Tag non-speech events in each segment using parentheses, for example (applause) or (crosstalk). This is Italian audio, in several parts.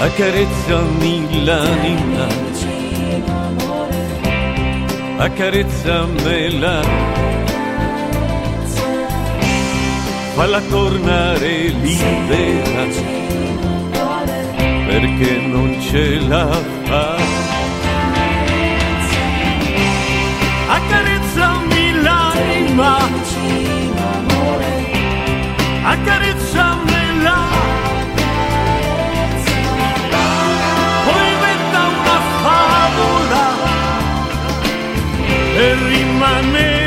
Accarezzami l'anima, accarezzamela, falla tornare libera perché non ce la fa. Accarezzami l'anima, accarezzamela. Per rimanere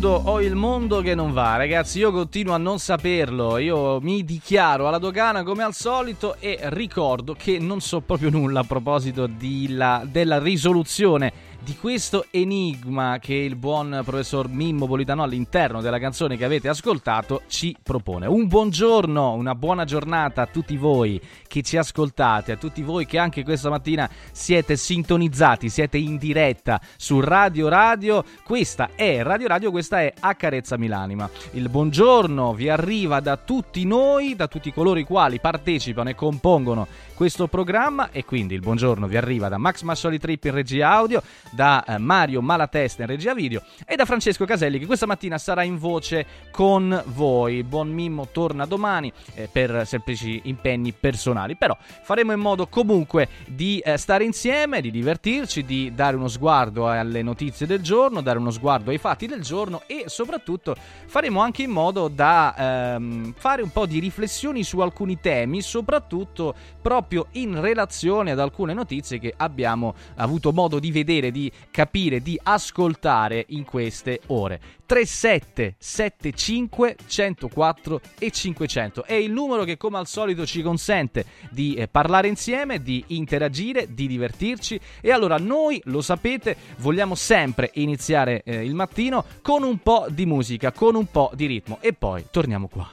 mondo o il mondo che non va. Ragazzi, io continuo a non saperlo. Io mi dichiaro alla dogana come al solito e ricordo che non so proprio nulla a proposito la, della risoluzione di questo enigma che il buon professor Mimmo Politano all'interno della canzone che avete ascoltato ci propone. Un buongiorno, una buona giornata a tutti voi che ci ascoltate, a tutti voi che anche questa mattina siete sintonizzati, siete in diretta su Radio Radio. Questa è Radio Radio, questa è Accarezzami l'anima. Il buongiorno vi arriva da tutti noi, da tutti coloro i quali partecipano e compongono questo programma e quindi il buongiorno vi arriva da Max Massoli Trip in regia audio, da eh, Mario Malatesta in regia video e da Francesco Caselli che questa mattina sarà in voce con voi. Buon Mimmo torna domani eh, per semplici impegni personali, però faremo in modo comunque di eh, stare insieme, di divertirci, di dare uno sguardo alle notizie del giorno, dare uno sguardo ai fatti del giorno e soprattutto faremo anche in modo da ehm, fare un po' di riflessioni su alcuni temi, soprattutto proprio in relazione ad alcune notizie che abbiamo avuto modo di vedere, di capire, di ascoltare in queste ore. 3775 104 e 500 è il numero che come al solito ci consente di eh, parlare insieme, di interagire, di divertirci e allora noi lo sapete vogliamo sempre iniziare eh, il mattino con un po' di musica, con un po' di ritmo e poi torniamo qua.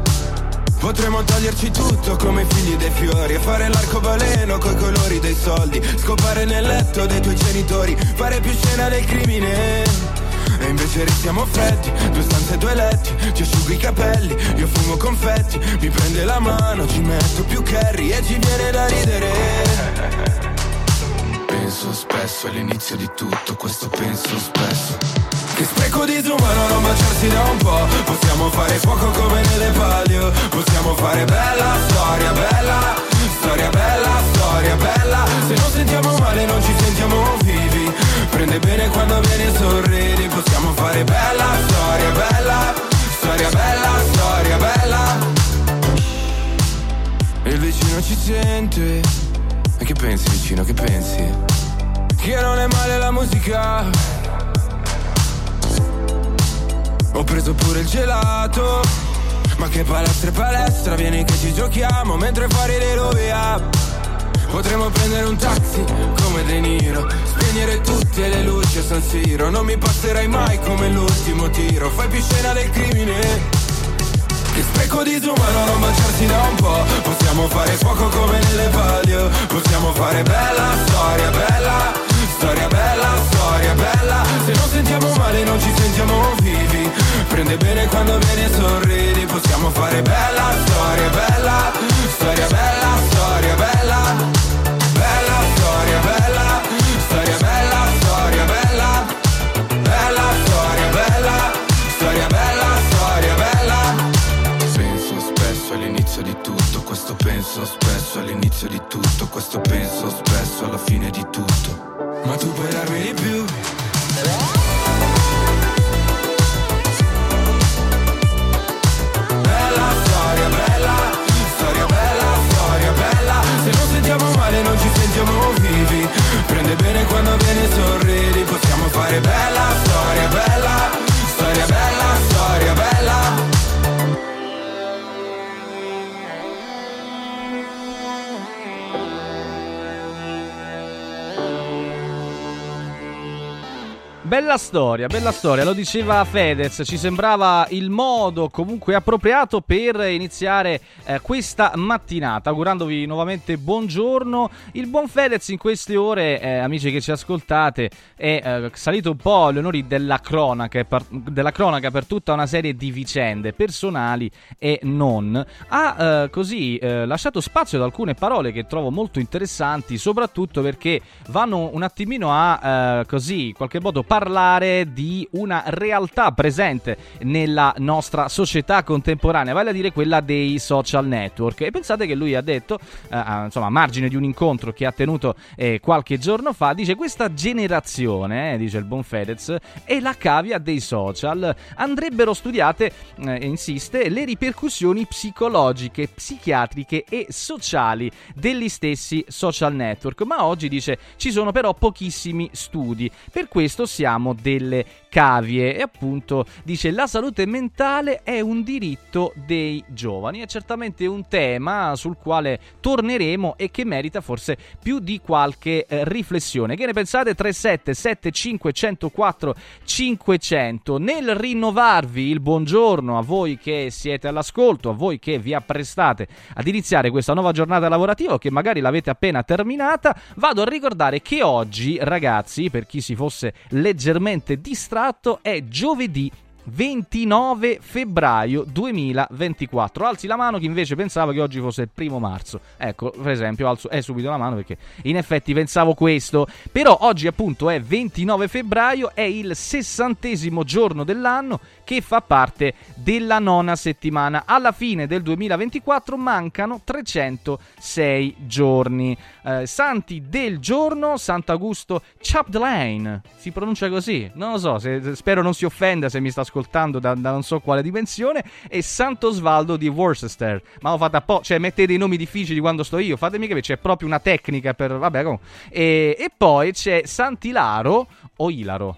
Potremmo toglierci tutto come figli dei fiori E fare l'arcobaleno coi colori dei soldi. Scopare nel letto dei tuoi genitori Fare più scena del crimine. E invece restiamo freddi, due stanze e due letti Ti asciugo i capelli, io fumo confetti Mi prende la mano, ci metto più curry E ci viene da ridere. Penso spesso all'inizio di tutto Questo penso spesso Che spreco di disumano non baciarsi da un po' Possiamo fare fuoco come nelle palio. Possiamo fare bella storia, bella. Storia bella, storia bella. Se non sentiamo male non ci sentiamo vivi. Prende bene quando vieni e sorridi. Possiamo fare bella storia bella. Storia bella, storia bella. Il vicino ci sente. E che pensi vicino, che pensi? Che non è male la musica Ho preso pure il gelato. Ma che palestra e palestra Vieni che ci giochiamo Mentre fuori le rovia Potremmo prendere un taxi come De Niro Spegnere tutte le luci a San Siro. Non mi passerai mai come l'ultimo tiro. Fai più scena del crimine. Che spreco di disumano non baciarsi da un po' Possiamo fare fuoco come nelle palio. Possiamo fare bella storia bella Storia bella, storia bella. Se non sentiamo male non ci sentiamo vivi. Prende bene quando vieni e sorridi. Possiamo fare bella storia bella. Storia bella, storia bella. Storia bella, storia bella, storia bella, bella storia bella, storia bella, storia bella. Penso spesso all'inizio di tutto, questo penso spesso all'inizio di tutto, questo penso spesso alla fine di tutto. Ma tu puoi darmi di più. Bella storia bella, storia bella, storia bella. Se non sentiamo male non ci sentiamo vivi Prende bene quando viene e sorridi Possiamo fare bella storia bella Storia bella, Bella storia, bella storia, lo diceva Fedez, ci sembrava il modo comunque appropriato per iniziare eh, questa mattinata, augurandovi nuovamente buongiorno. Il buon Fedez in queste ore, eh, amici che ci ascoltate, è eh, salito un po' agli onori della cronaca, per, della cronaca per tutta una serie di vicende personali e non. Ha eh, così eh, lasciato spazio ad alcune parole che trovo molto interessanti, soprattutto perché vanno un attimino a, eh, così, in qualche modo, parlare parlare di una realtà presente nella nostra società contemporanea, vale a dire quella dei social network. E pensate che lui ha detto, eh, insomma, a margine di un incontro che ha tenuto eh, qualche giorno fa, dice questa generazione, eh, dice il buon Fedez, è la cavia dei social. Andrebbero studiate, eh, insiste, le ripercussioni psicologiche, psichiatriche e sociali degli stessi social network. Ma oggi dice ci sono però pochissimi studi. Per questo siamo delle cavie e appunto dice la salute mentale è un diritto dei giovani. È certamente un tema sul quale torneremo e che merita forse più di qualche eh, riflessione. Che ne pensate? 3775 104 500. Nel rinnovarvi il buongiorno a voi che siete all'ascolto, a voi che vi apprestate ad iniziare questa nuova giornata lavorativa o che magari l'avete appena terminata, vado a ricordare che oggi, ragazzi, per chi si fosse leggermente distratto, è giovedì 29 febbraio 2024. Alzi la mano chi invece pensava che oggi fosse il primo marzo. Ecco, per esempio, alzo è subito la mano perché in effetti pensavo questo. Però oggi appunto è 29 febbraio, è il sessantesimo giorno dell'anno che fa parte della nona settimana. Alla fine del 2024 mancano 306 giorni. Eh, santi del giorno, Sant'Augusto Chapdelaine. Si pronuncia così? Non lo so, se, spero non si offenda se mi sta ascoltando da, da, non so quale dimensione. E Sant'Osvaldo di Worcester. Ma ho fatto a po', cioè mettete i nomi difficili quando sto io. Fatemi che c'è proprio una tecnica per. Vabbè, comunque. E, e poi c'è Sant'Ilaro o Ilaro.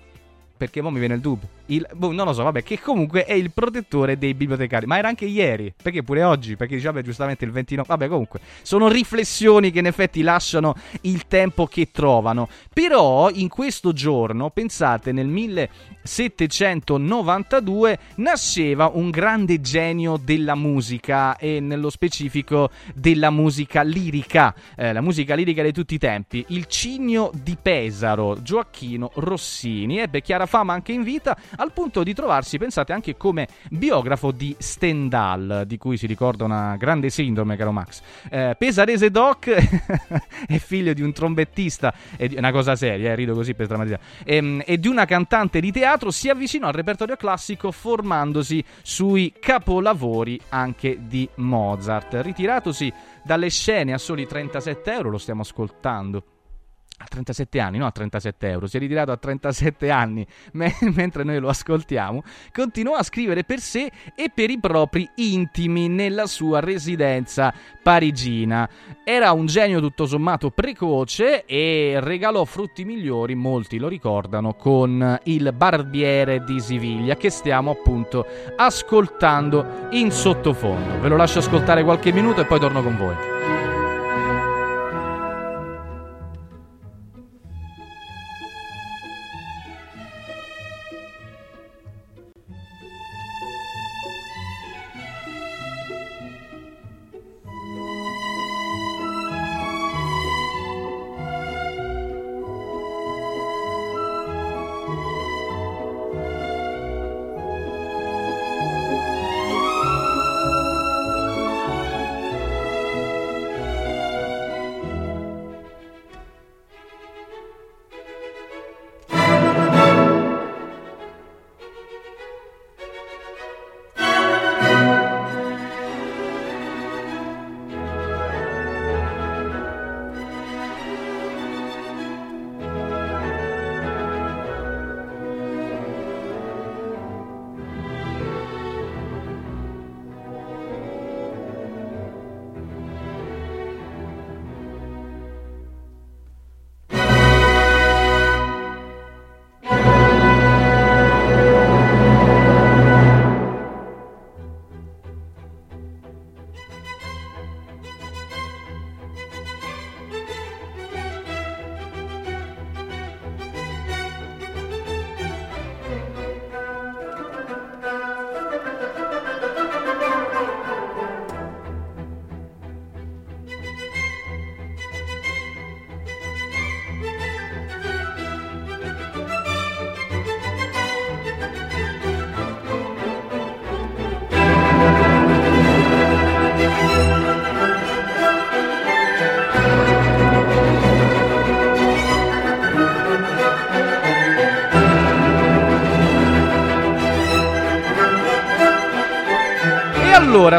Perché mo mi viene il dubbio il, boh, non lo so, vabbè, che comunque è il protettore dei bibliotecari. Ma era anche ieri, perché pure oggi, perché diciamo giustamente il 29. Vabbè, comunque, sono riflessioni che in effetti lasciano il tempo che trovano. Però in questo giorno, pensate, nel 1792 nasceva un grande genio della musica e nello specifico della musica lirica, eh, la musica lirica di tutti i tempi, il cigno di Pesaro, Gioacchino Rossini, ebbe chiara fama anche in vita al punto di trovarsi, pensate, anche come biografo di Stendhal, di cui si ricorda una grande sindrome, caro Max. Eh, Pesarese Doc (laughs) è figlio di un trombettista, è una cosa seria, eh, rido così per drammatizzare, e, ehm, e di una cantante di teatro, si avvicinò al repertorio classico formandosi sui capolavori anche di Mozart. Ritiratosi dalle scene a soli 37 euro, lo stiamo ascoltando a 37 anni, no a 37 euro, si è ritirato a 37 anni (laughs) me- mentre noi lo ascoltiamo, continuò a scrivere per sé e per i propri intimi nella sua residenza parigina. Era un genio tutto sommato precoce e regalò frutti migliori, molti lo ricordano, con il Barbiere di Siviglia che stiamo appunto ascoltando in sottofondo. Ve lo lascio ascoltare qualche minuto e poi torno con voi.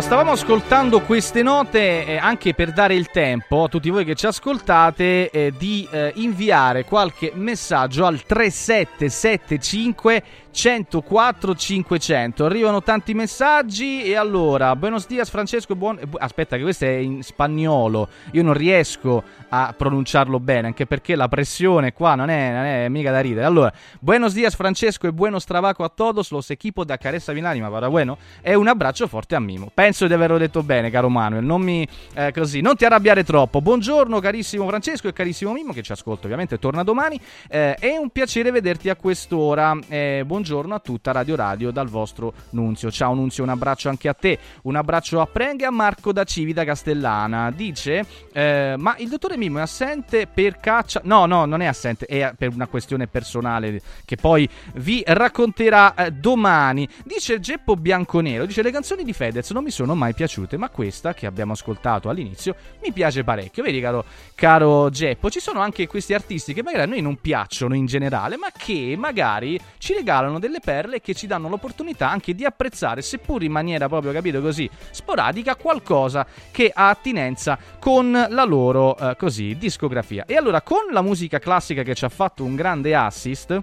Stavamo ascoltando queste note eh, anche per dare il tempo a tutti voi che ci ascoltate eh, di eh, inviare qualche messaggio al 3775 104 500. Arrivano tanti messaggi e allora, buenos dias Francesco, buon... Aspetta che questo è in spagnolo, io non riesco a pronunciarlo bene, anche perché la pressione qua non è, non è mica da ridere. Allora, buenos dias Francesco e buenos trabajo a todos los equipos da Caressa Milani, ma para bueno, e un abbraccio forte a Mimo. Penso di averlo detto bene, caro Manuel, non mi... Eh, così, non ti arrabbiare troppo. Buongiorno carissimo Francesco e carissimo Mimo, che ci ascolta ovviamente, torna domani. Eh, è un piacere vederti a quest'ora. Eh, buongiorno a tutta Radio Radio dal vostro Nunzio. Ciao Nunzio, un abbraccio anche a te, un abbraccio a Preng e a Marco da Civita Castellana. Dice, eh, ma il dottore Mimo è assente per caccia... No, no, non è assente, è per una questione personale che poi vi racconterà eh, domani. Dice Geppo Bianconero, dice le canzoni di Fedez non mi sono mai piaciute, ma questa che abbiamo ascoltato all'inizio mi piace parecchio. Vedi caro, caro Geppo, ci sono anche questi artisti che magari a noi non piacciono in generale, ma che magari ci regalano delle perle che ci danno l'opportunità anche di apprezzare, seppur in maniera proprio, capito, così sporadica, qualcosa che ha attinenza con la loro, eh, così, discografia. E allora, con la musica classica che ci ha fatto un grande assist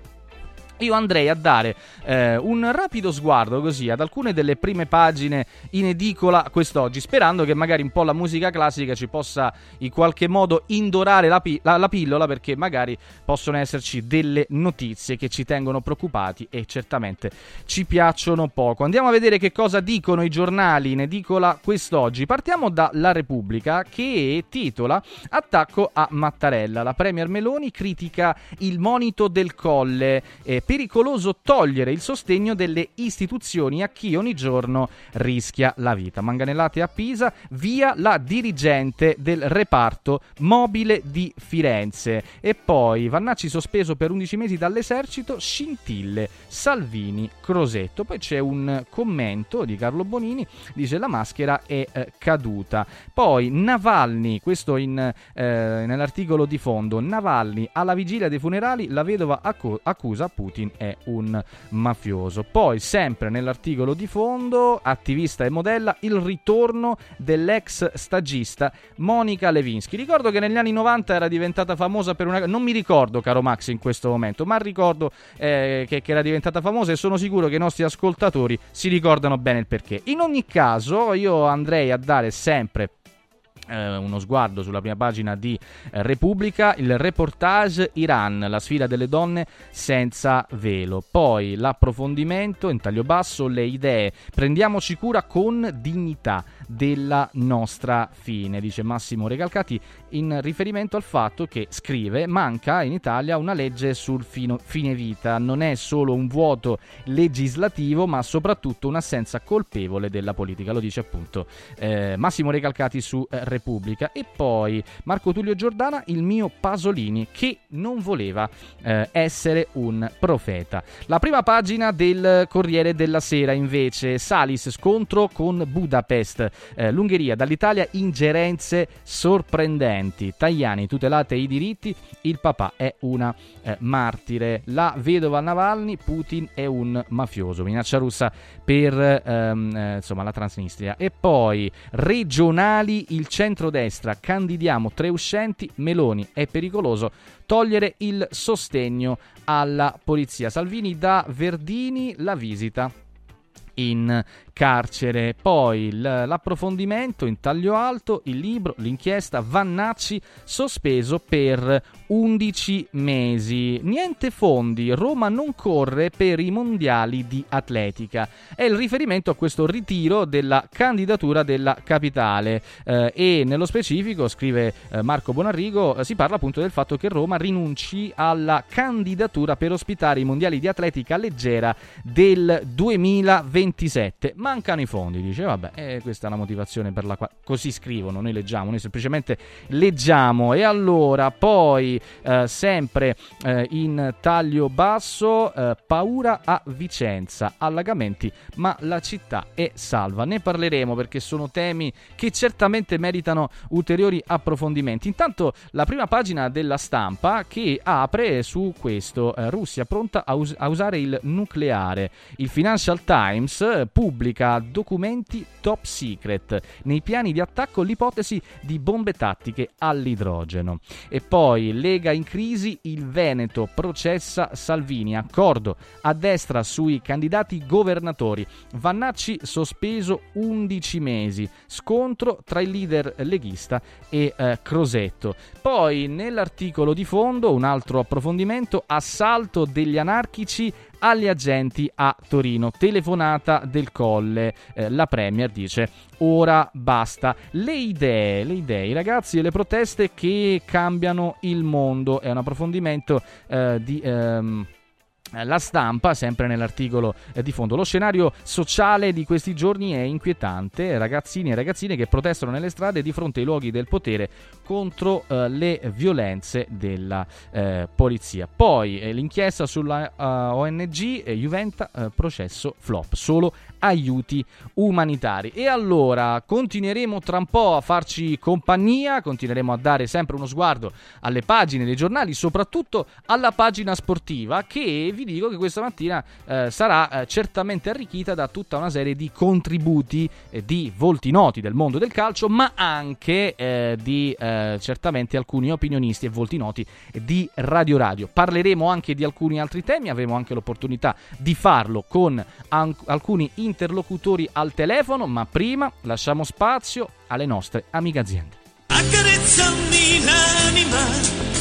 io andrei a dare eh, un rapido sguardo così ad alcune delle prime pagine in edicola quest'oggi, sperando che magari un po' la musica classica ci possa in qualche modo indorare la, pi- la, la pillola, perché magari possono esserci delle notizie che ci tengono preoccupati e certamente ci piacciono poco. Andiamo a vedere che cosa dicono i giornali in edicola quest'oggi. Partiamo da La Repubblica che titola Attacco a Mattarella. La Premier Meloni critica il monito del colle. Eh, pericoloso togliere il sostegno delle istituzioni a chi ogni giorno rischia la vita. Manganellate a Pisa, via la dirigente del reparto mobile di Firenze. E poi Vannacci sospeso per 11 mesi dall'esercito, scintille, Salvini, Crosetto. Poi c'è un commento di Carlo Bonini, dice la maschera è eh, caduta. Poi Navalny, questo in, eh, nell'articolo di fondo, Navalny alla vigilia dei funerali, la vedova accusa Putin Putin è un mafioso. Poi, sempre nell'articolo di fondo, attivista e modella, il ritorno dell'ex stagista Monica Levinsky. Ricordo che negli anni 90 era diventata famosa per una... Non mi ricordo, caro Max, in questo momento, ma ricordo eh, che, che era diventata famosa e sono sicuro che i nostri ascoltatori si ricordano bene il perché. In ogni caso, io andrei a dare sempre eh, uno sguardo sulla prima pagina di eh, Repubblica, il reportage Iran, la sfida delle donne senza velo. Poi l'approfondimento in taglio basso, le idee. Prendiamoci cura con dignità della nostra fine, dice Massimo Recalcati in riferimento al fatto che scrive manca in Italia una legge sul fino, fine vita, non è solo un vuoto legislativo ma soprattutto un'assenza colpevole della politica, lo dice appunto eh, Massimo Recalcati su eh, Repubblica. E poi Marco Tullio Giordana, il mio Pasolini che non voleva eh, essere un profeta. La prima pagina del Corriere della Sera invece, Salis scontro con Budapest, eh, l'Ungheria dall'Italia ingerenze sorprendenti, Tajani tutelate i diritti, il papà è una eh, martire, la vedova Navalny, Putin è un mafioso, minaccia russa per ehm, eh, insomma, la Transnistria. E poi regionali il centrodestra, candidiamo tre uscenti, Meloni è pericoloso, togliere il sostegno alla polizia. Salvini da Verdini la visita in carcere. Poi l'approfondimento in taglio alto, il libro, l'inchiesta, Vannacci sospeso per 11 mesi. Niente fondi, Roma non corre per i mondiali di atletica. È il riferimento a questo ritiro della candidatura della capitale eh, e nello specifico, scrive eh, Marco Bonarrigo, eh, si parla appunto del fatto che Roma rinunci alla candidatura per ospitare i mondiali di atletica leggera del 2027 mancano i fondi. Dice, vabbè, eh, questa è la motivazione per la quale... Così scrivono, noi leggiamo, noi semplicemente leggiamo. E allora, poi eh, sempre eh, in taglio basso, eh, paura a Vicenza, allagamenti, ma la città è salva. Ne parleremo perché sono temi che certamente meritano ulteriori approfondimenti. Intanto la prima pagina della stampa che apre su questo, eh, Russia pronta a, us- a usare il nucleare. Il Financial Times eh, pubblica documenti top secret. Nei piani di attacco l'ipotesi di bombe tattiche all'idrogeno. E poi Lega in crisi, il Veneto processa Salvini. Accordo a destra sui candidati governatori. Vannacci sospeso 11 mesi. Scontro tra il leader leghista e eh, Crosetto. Poi nell'articolo di fondo un altro approfondimento, assalto degli anarchici agli agenti a Torino. Telefonata del Colle. Eh, la Premier dice ora basta. Le idee, le idee, ragazzi e le proteste che cambiano il mondo. È un approfondimento eh, di... Ehm, la stampa, sempre nell'articolo eh, di fondo. Lo scenario sociale di questi giorni è inquietante. Ragazzini e ragazzine che protestano nelle strade di fronte ai luoghi del potere contro eh, le violenze della eh, polizia. Poi eh, l'inchiesta sulla uh, ONG Juventa, eh, processo flop. Solo aiuti umanitari. E allora continueremo tra un po' a farci compagnia, continueremo a dare sempre uno sguardo alle pagine dei giornali, soprattutto alla pagina sportiva che vi dico che questa mattina eh, sarà eh, certamente arricchita da tutta una serie di contributi eh, di volti noti del mondo del calcio, ma anche eh, di eh, certamente alcuni opinionisti e volti noti di Radio Radio. Parleremo anche di alcuni altri temi, avremo anche l'opportunità di farlo con an- alcuni interlocutori al telefono, ma prima lasciamo spazio alle nostre amiche aziende. Accarezzami l'anima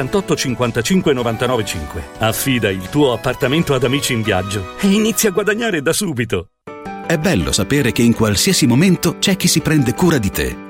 78 55 99 5. Affida il tuo appartamento ad amici in viaggio e inizia a guadagnare da subito. È bello sapere che in qualsiasi momento c'è chi si prende cura di te.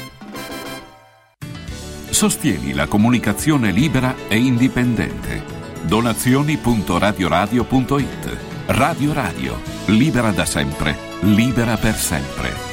Sostieni la comunicazione libera e indipendente. Donazioni.radioradio.it Radio Radio, libera da sempre, libera per sempre.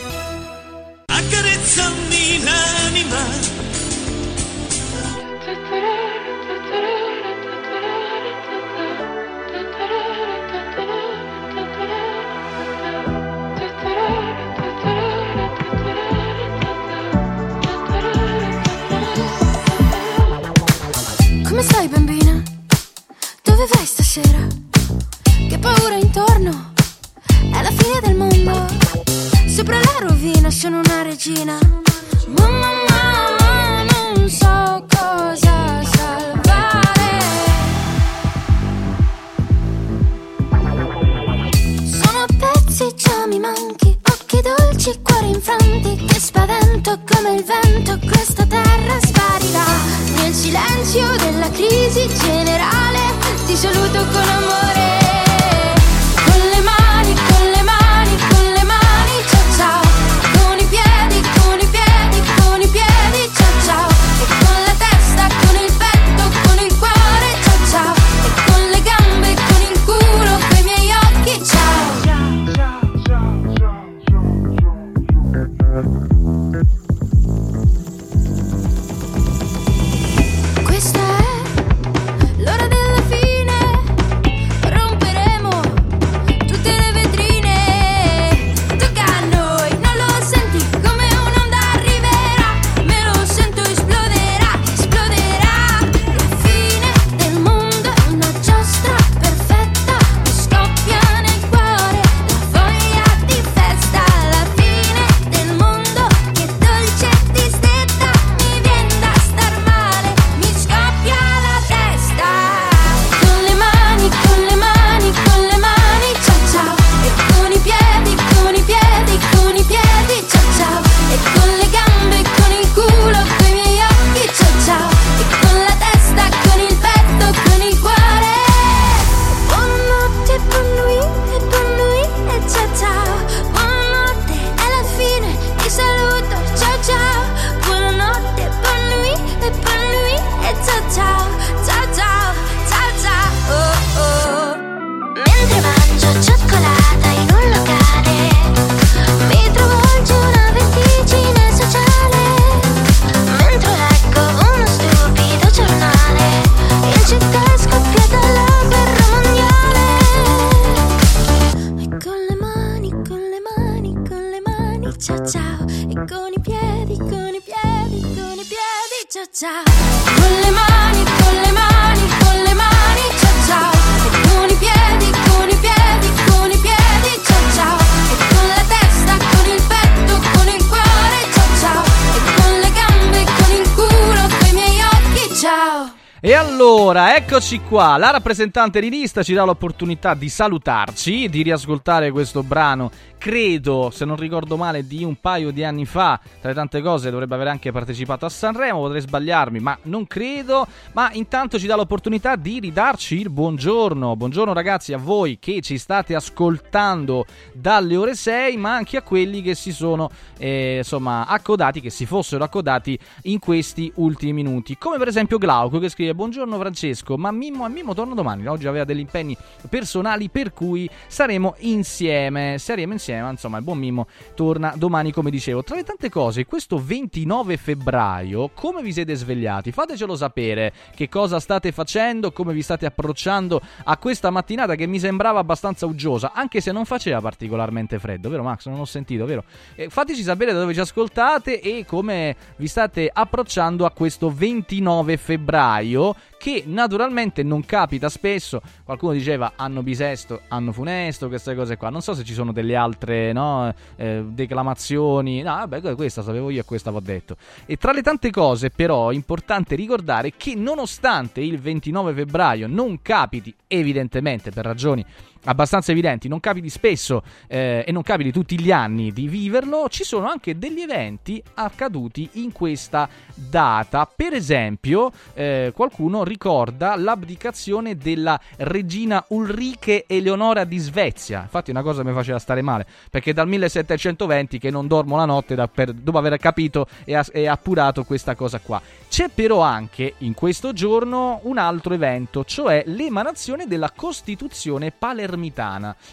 Qua, la rappresentante di lista ci dà l'opportunità di salutarci, di riascoltare questo brano, credo, se non ricordo male, di un paio di anni fa, tra le tante cose dovrebbe aver anche partecipato a Sanremo, potrei sbagliarmi, ma non credo, ma intanto ci dà l'opportunità di ridarci il buongiorno, buongiorno ragazzi a voi che ci state ascoltando dalle ore 6, ma anche a quelli che si sono, eh, insomma, accodati, che si fossero accodati in questi ultimi minuti, come per esempio Glauco che scrive Buongiorno Francesco, ma Mimmo, a Mimmo torna domani. Oggi aveva degli impegni personali, per cui saremo insieme. Saremo insieme, insomma, il buon Mimmo torna domani, come dicevo. Tra le tante cose, questo 29 febbraio, come vi siete svegliati? Fatecelo sapere che cosa state facendo, come vi state approcciando a questa mattinata che mi sembrava abbastanza uggiosa, anche se non faceva particolarmente freddo, vero Max? Non ho sentito, vero? Eh, fateci sapere da dove ci ascoltate e come vi state approcciando a questo 29 febbraio che naturalmente non capita spesso. Qualcuno diceva anno bisesto, anno funesto, queste cose qua. Non so se ci sono delle altre no, eh, declamazioni. No, vabbè, questa sapevo io e questa l'ho detto. E tra le tante cose, però, è importante ricordare che nonostante il 29 febbraio non capiti, evidentemente per ragioni abbastanza evidenti, non capiti spesso eh, e non capiti tutti gli anni di viverlo, ci sono anche degli eventi accaduti in questa data. Per esempio, eh, qualcuno ricorda l'abdicazione della regina Ulrike Eleonora di Svezia. Infatti, una cosa mi faceva stare male, perché dal 1720 che non dormo la notte da, per, dopo aver capito e, e appurato questa cosa qua. C'è però anche in questo giorno un altro evento, cioè l'emanazione della Costituzione palermitana,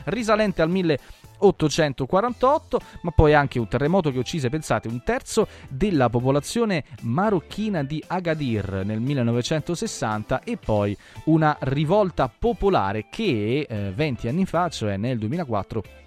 risalente al 1848, ma poi anche un terremoto che uccise, pensate, un terzo della popolazione marocchina di Agadir nel 1960 e poi una rivolta popolare che eh, 20 anni fa, cioè nel 2004,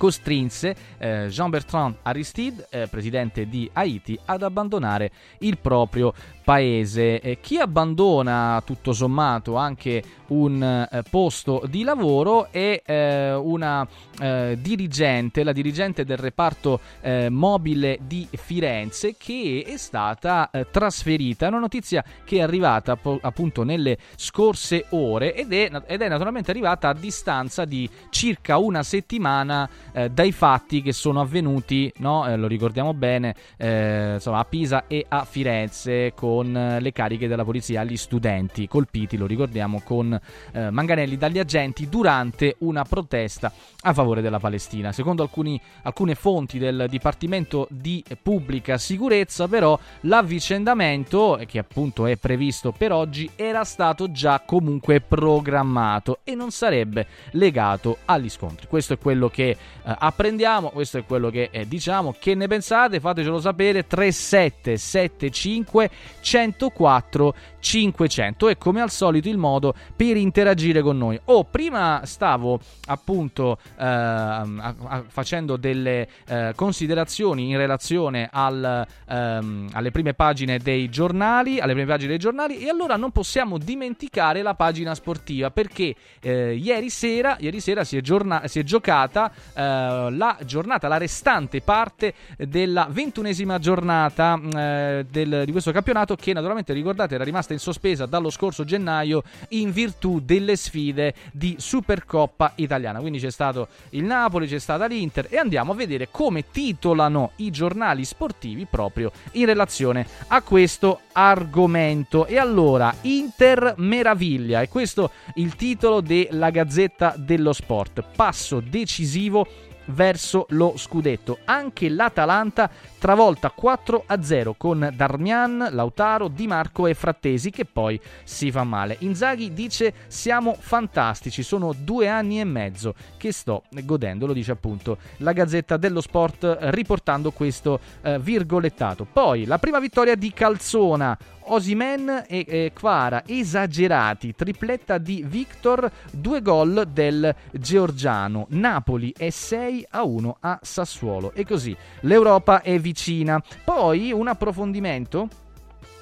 costrinse eh, Jean-Bertrand Aristide, eh, presidente di Haiti, ad abbandonare il proprio paese. Eh, chi abbandona tutto sommato anche un eh, posto di lavoro è eh, una eh, dirigente, la dirigente del reparto eh, mobile di Firenze che è stata eh, trasferita. È una notizia che è arrivata po- appunto nelle scorse ore ed è, ed è, naturalmente arrivata a distanza di circa una settimana dai fatti che sono avvenuti, no? lo ricordiamo bene, insomma, a Pisa e a Firenze con le cariche della polizia agli studenti colpiti, lo ricordiamo, con eh, manganelli dagli agenti durante una protesta a favore della Palestina. Secondo alcuni, alcune fonti del Dipartimento di Pubblica Sicurezza, però, l'avvicendamento, che appunto è previsto per oggi, era stato già comunque programmato e non sarebbe legato agli scontri. Questo è quello che eh, apprendiamo, questo è quello che eh, diciamo. Che ne pensate? Fatecelo sapere 3775 104 500 e come al solito il modo per interagire con noi. Oh, prima stavo appunto eh, a, a, facendo delle eh, considerazioni in relazione al, ehm, alle prime pagine dei giornali, alle prime pagine dei giornali e allora non possiamo dimenticare la pagina sportiva perché eh, ieri sera, ieri sera si, è giorna- si è giocata eh, la giornata, la restante parte della ventunesima giornata eh, del, di questo campionato che naturalmente ricordate era rimasta in sospesa dallo scorso gennaio in virtù delle sfide di Supercoppa italiana. Quindi c'è stato il Napoli, c'è stata l'Inter e andiamo a vedere come titolano i giornali sportivi proprio in relazione a questo argomento. E allora, Inter meraviglia, è questo il titolo della Gazzetta dello Sport. Passo decisivo verso lo scudetto. Anche l'Atalanta travolta 4-0 con Darmian, Lautaro, Di Marco e Frattesi che poi si fa male. Inzaghi dice siamo fantastici, sono due anni e mezzo che sto godendo, lo dice appunto la Gazzetta dello Sport riportando questo eh, virgolettato. Poi la prima vittoria di Calzona, Osimen e eh, Kvara esagerati, tripletta di Victor, due gol del georgiano. Napoli è 6 a 1 a Sassuolo e così l'Europa è vicina. Poi un approfondimento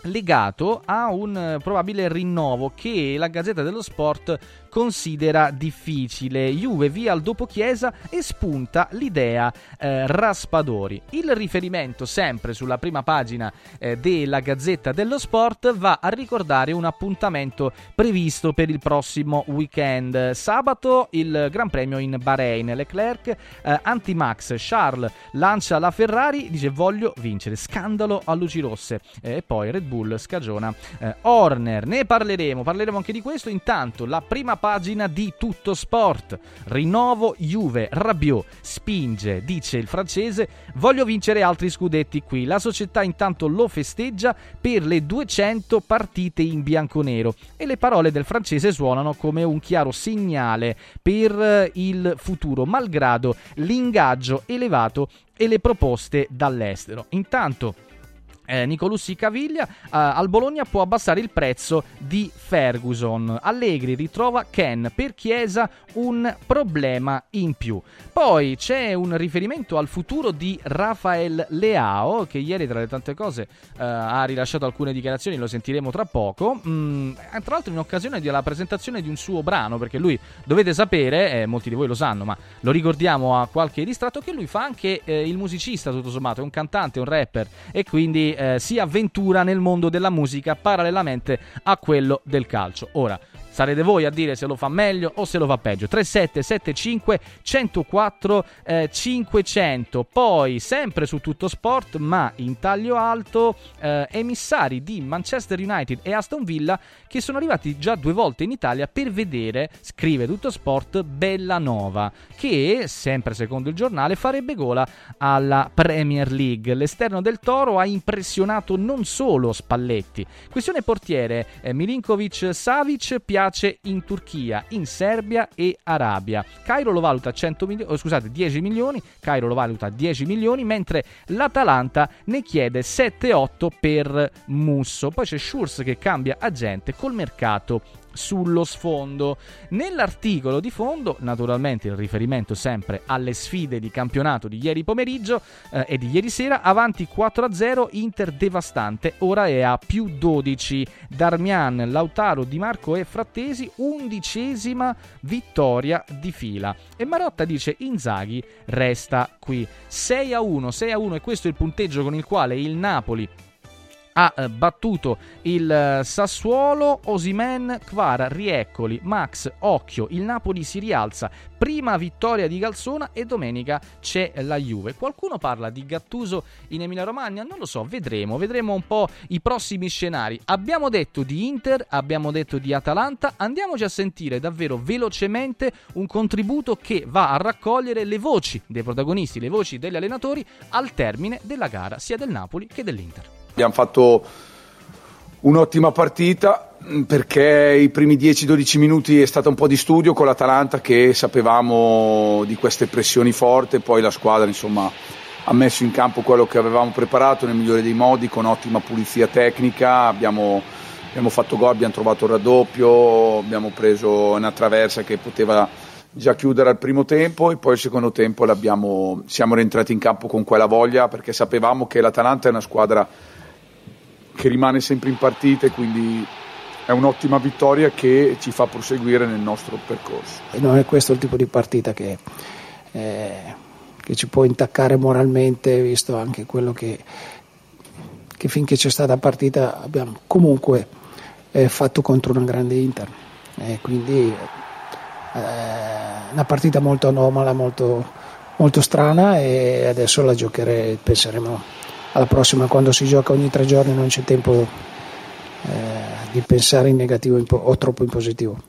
legato a un probabile rinnovo che la Gazzetta dello Sport considera difficile. Juve via al dopo Chiesa e spunta l'idea eh, Raspadori. Il riferimento sempre sulla prima pagina eh, della Gazzetta dello Sport va a ricordare un appuntamento previsto per il prossimo weekend. Sabato il Gran Premio in Bahrain. Leclerc eh, anti-Max. Charles lancia la Ferrari, dice voglio vincere. Scandalo a luci rosse. E poi Red Bull scagiona eh, Horner. Ne parleremo, parleremo anche di questo. Intanto la prima pagina pagina di Tutto Sport. Rinnovo Juve, Rabiot, spinge, dice il francese, voglio vincere altri scudetti qui. La società intanto lo festeggia per le 200 partite in bianconero e le parole del francese suonano come un chiaro segnale per eh, il futuro, malgrado l'ingaggio elevato e le proposte dall'estero. Intanto eh, Nicolussi Caviglia eh, al Bologna può abbassare il prezzo di Ferguson. Allegri ritrova Ken per Chiesa un problema in più. Poi c'è un riferimento al futuro di Rafael Leao che ieri tra le tante cose eh, ha rilasciato alcune dichiarazioni, lo sentiremo tra poco. Mm, tra l'altro in occasione della presentazione di un suo brano perché lui dovete sapere, eh, molti di voi lo sanno, ma lo ricordiamo a qualche distratto che lui fa anche eh, il musicista tutto sommato, è un cantante, un rapper e quindi eh, si avventura nel mondo della musica parallelamente a quello del calcio. Ora, sarete voi a dire se lo fa meglio o se lo fa peggio. 3775 104 eh, 500. Poi, sempre su tutto sport, ma in taglio alto, eh, emissari di Manchester United e Aston Villa che sono arrivati già due volte in Italia per vedere, scrive tutto sport, Bellanova, che, sempre secondo il giornale, farebbe gola alla Premier League. L'esterno del Toro ha impressionato non solo Spalletti. Questione portiere, eh, Milinkovic Savic piace in Turchia, in Serbia e Arabia. Cairo lo valuta 100 milioni, oh, scusate, 10 milioni, Cairo lo valuta 10 milioni, mentre l'Atalanta ne chiede 7-8 per Musso. Poi c'è Schurz che cambia agente col mercato sullo sfondo. Nell'articolo di fondo, naturalmente il riferimento sempre alle sfide di campionato di ieri pomeriggio eh, e di ieri sera, avanti 4-0, Inter devastante, ora è a più 12. Darmian, Lautaro, Di Marco e Frattesi, undicesima vittoria di fila. E Marotta dice Inzaghi resta qui. 6-1, 6-1 e questo è il punteggio con il quale il Napoli ha eh, battuto il eh, Sassuolo, Osimen, Kvara, Rieccoli, Max, Occhio, il Napoli si rialza, prima vittoria di Galzona e domenica c'è la Juve. Qualcuno parla di Gattuso in Emilia Romagna? Non lo so, vedremo, vedremo un po' i prossimi scenari. Abbiamo detto di Inter, abbiamo detto di Atalanta, andiamoci a sentire davvero velocemente un contributo che va a raccogliere le voci dei protagonisti, le voci degli allenatori al termine della gara sia del Napoli che dell'Inter. Abbiamo fatto un'ottima partita mm, perché i primi 10-12 minuti è stato un po' di studio con l'Atalanta che sapevamo di queste pressioni forti, poi la squadra insomma ha messo in campo quello che avevamo preparato nel migliore dei modi con ottima pulizia tecnica, abbiamo, abbiamo fatto gol, abbiamo trovato il raddoppio, abbiamo preso una traversa che poteva già chiudere al primo tempo e poi il secondo tempo siamo rientrati in campo con quella voglia perché sapevamo che l'Atalanta è una squadra che rimane sempre in partita e quindi è un'ottima vittoria che ci fa proseguire nel nostro percorso. Non è questo il tipo di partita che, eh, che ci può intaccare moralmente, visto anche quello che, che finché c'è stata partita abbiamo comunque eh, fatto contro una grande Inter. E quindi eh, una partita molto anomala, molto, molto strana e adesso la giocheremo, penseremo alla prossima quando si gioca ogni tre giorni non c'è tempo eh, di pensare in negativo o troppo in positivo.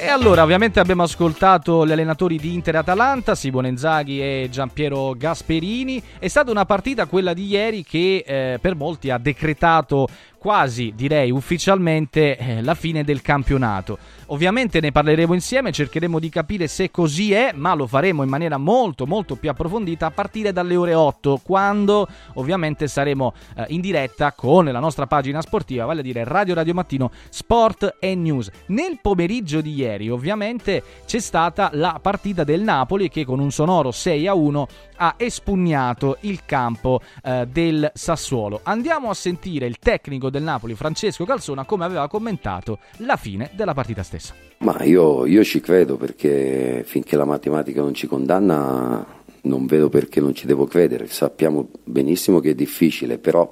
E allora, ovviamente abbiamo ascoltato gli allenatori di Inter e Atalanta, Simone Inzaghi e Giampiero Gasperini. È stata una partita, quella di ieri, che eh, per molti ha decretato quasi direi ufficialmente eh, la fine del campionato. Ovviamente ne parleremo insieme, cercheremo di capire se così è, ma lo faremo in maniera molto molto più approfondita a partire dalle ore 8, quando ovviamente saremo eh, in diretta con la nostra pagina sportiva, vale a dire Radio Radio Mattino Sport e News. Nel pomeriggio di ieri ovviamente c'è stata la partita del Napoli che con un sonoro 6 a 1 ha espugnato il campo eh, del Sassuolo. Andiamo a sentire il tecnico del Napoli, Francesco Calzona, come aveva commentato la fine della partita stessa. Ma io, io ci credo perché finché la matematica non ci condanna non vedo perché non ci devo credere. Sappiamo benissimo che è difficile, però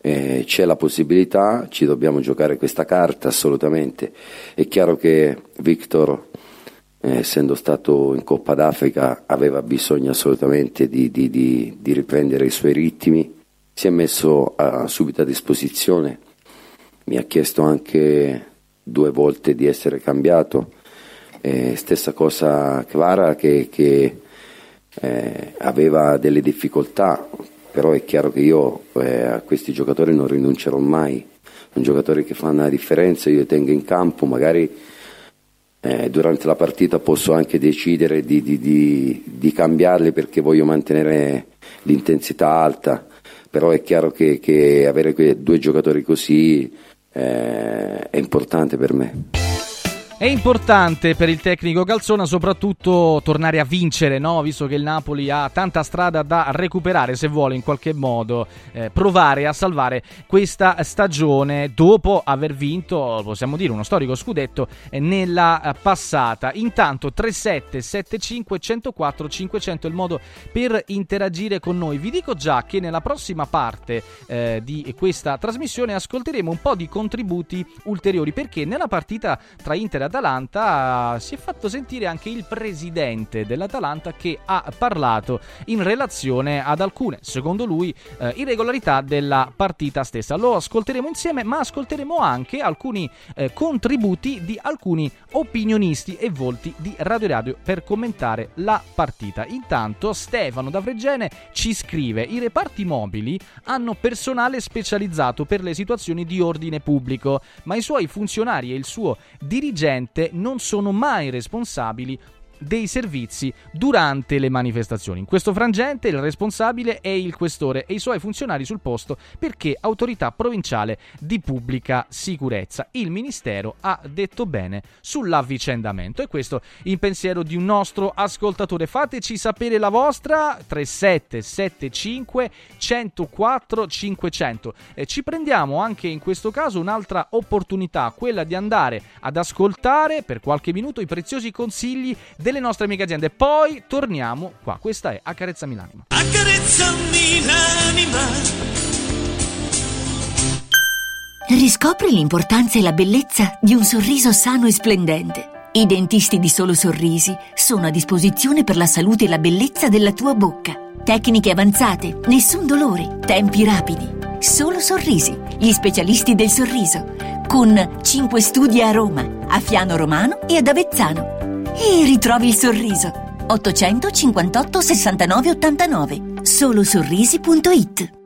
eh, c'è la possibilità, ci dobbiamo giocare questa carta assolutamente. È chiaro che Victor eh, essendo stato in Coppa d'Africa, aveva bisogno assolutamente di, di, di, di riprendere i suoi ritmi. Si è messo a, subito a disposizione, mi ha chiesto anche due volte di essere cambiato. Eh, stessa cosa Clara che, che, eh, aveva delle difficoltà, però è chiaro che io eh, a questi giocatori non rinuncerò mai. Un giocatore che fa una differenza, io tengo in campo, magari eh, durante la partita posso anche decidere di, di, di, di cambiarli perché voglio mantenere l'intensità alta, però è chiaro che, che avere due giocatori così eh, è importante per me. È importante per il tecnico Calzona soprattutto tornare a vincere, no? visto che il Napoli ha tanta strada da recuperare se vuole in qualche modo eh, provare a salvare questa stagione dopo aver vinto, possiamo dire, uno storico scudetto eh, nella eh, passata. Intanto 3775 104 500 è il modo per interagire con noi. Vi dico già che nella prossima parte eh, di questa trasmissione ascolteremo un po' di contributi ulteriori perché nella partita tra Inter e Atalanta si è fatto sentire anche il presidente dell'Atalanta che ha parlato in relazione ad alcune, secondo lui, eh, irregolarità della partita stessa. Lo ascolteremo insieme, ma ascolteremo anche alcuni eh, contributi di alcuni opinionisti e volti di Radio Radio per commentare la partita. Intanto Stefano da Fregene ci scrive: i reparti mobili hanno personale specializzato per le situazioni di ordine pubblico, ma i suoi funzionari e il suo dirigente non sono mai responsabili dei servizi durante le manifestazioni. In questo frangente il responsabile è il questore e i suoi funzionari sul posto perché autorità provinciale di pubblica sicurezza. Il ministero ha detto bene sull'avvicendamento e questo in pensiero di un nostro ascoltatore. Fateci sapere la vostra 3775 104 500. E ci prendiamo anche in questo caso un'altra opportunità, quella di andare ad ascoltare per qualche minuto i preziosi consigli delle nostre amiche aziende. Poi torniamo qua. Questa è Accarezzami l'anima. Accarezzami l'anima. Riscopri l'importanza e la bellezza di un sorriso sano e splendente. I dentisti di Solo Sorrisi sono a disposizione per la salute e la bellezza della tua bocca. Tecniche avanzate, nessun dolore, tempi rapidi. Solo Sorrisi, gli specialisti del sorriso, con 5 studi a Roma, a Fiano Romano e ad Avezzano. E ritrovi il sorriso. 858 69 89 solosorrisi.it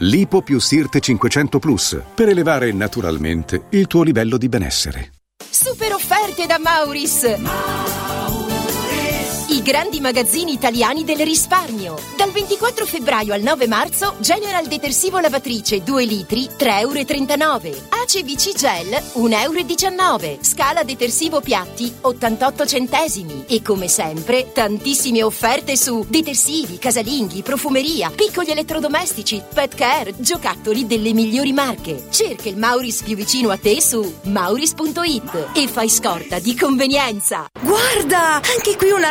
Lipo più Sirte 500 Plus per elevare naturalmente il tuo livello di benessere. Super offerte da Mauris! I grandi magazzini italiani del risparmio. Dal 24 febbraio al 9 marzo, General Detersivo Lavatrice 2 litri 3,39 euro. ACVC Gel 1,19 euro. Scala Detersivo Piatti 88 centesimi. E come sempre, tantissime offerte su detersivi, casalinghi, profumeria, piccoli elettrodomestici, pet care, giocattoli delle migliori marche. Cerca il Mauris più vicino a te su mauris.it e fai scorta di convenienza. Guarda, anche qui una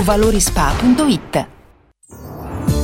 valorispa.it.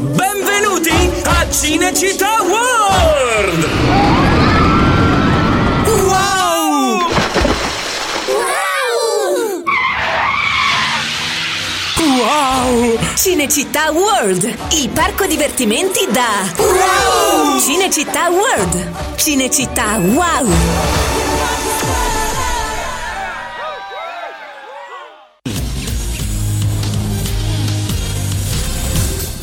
Benvenuti a Cinecittà World! Wow! Wow! Cinecittà World, il parco divertimenti da Wow! Cinecittà World, Cinecittà Wow!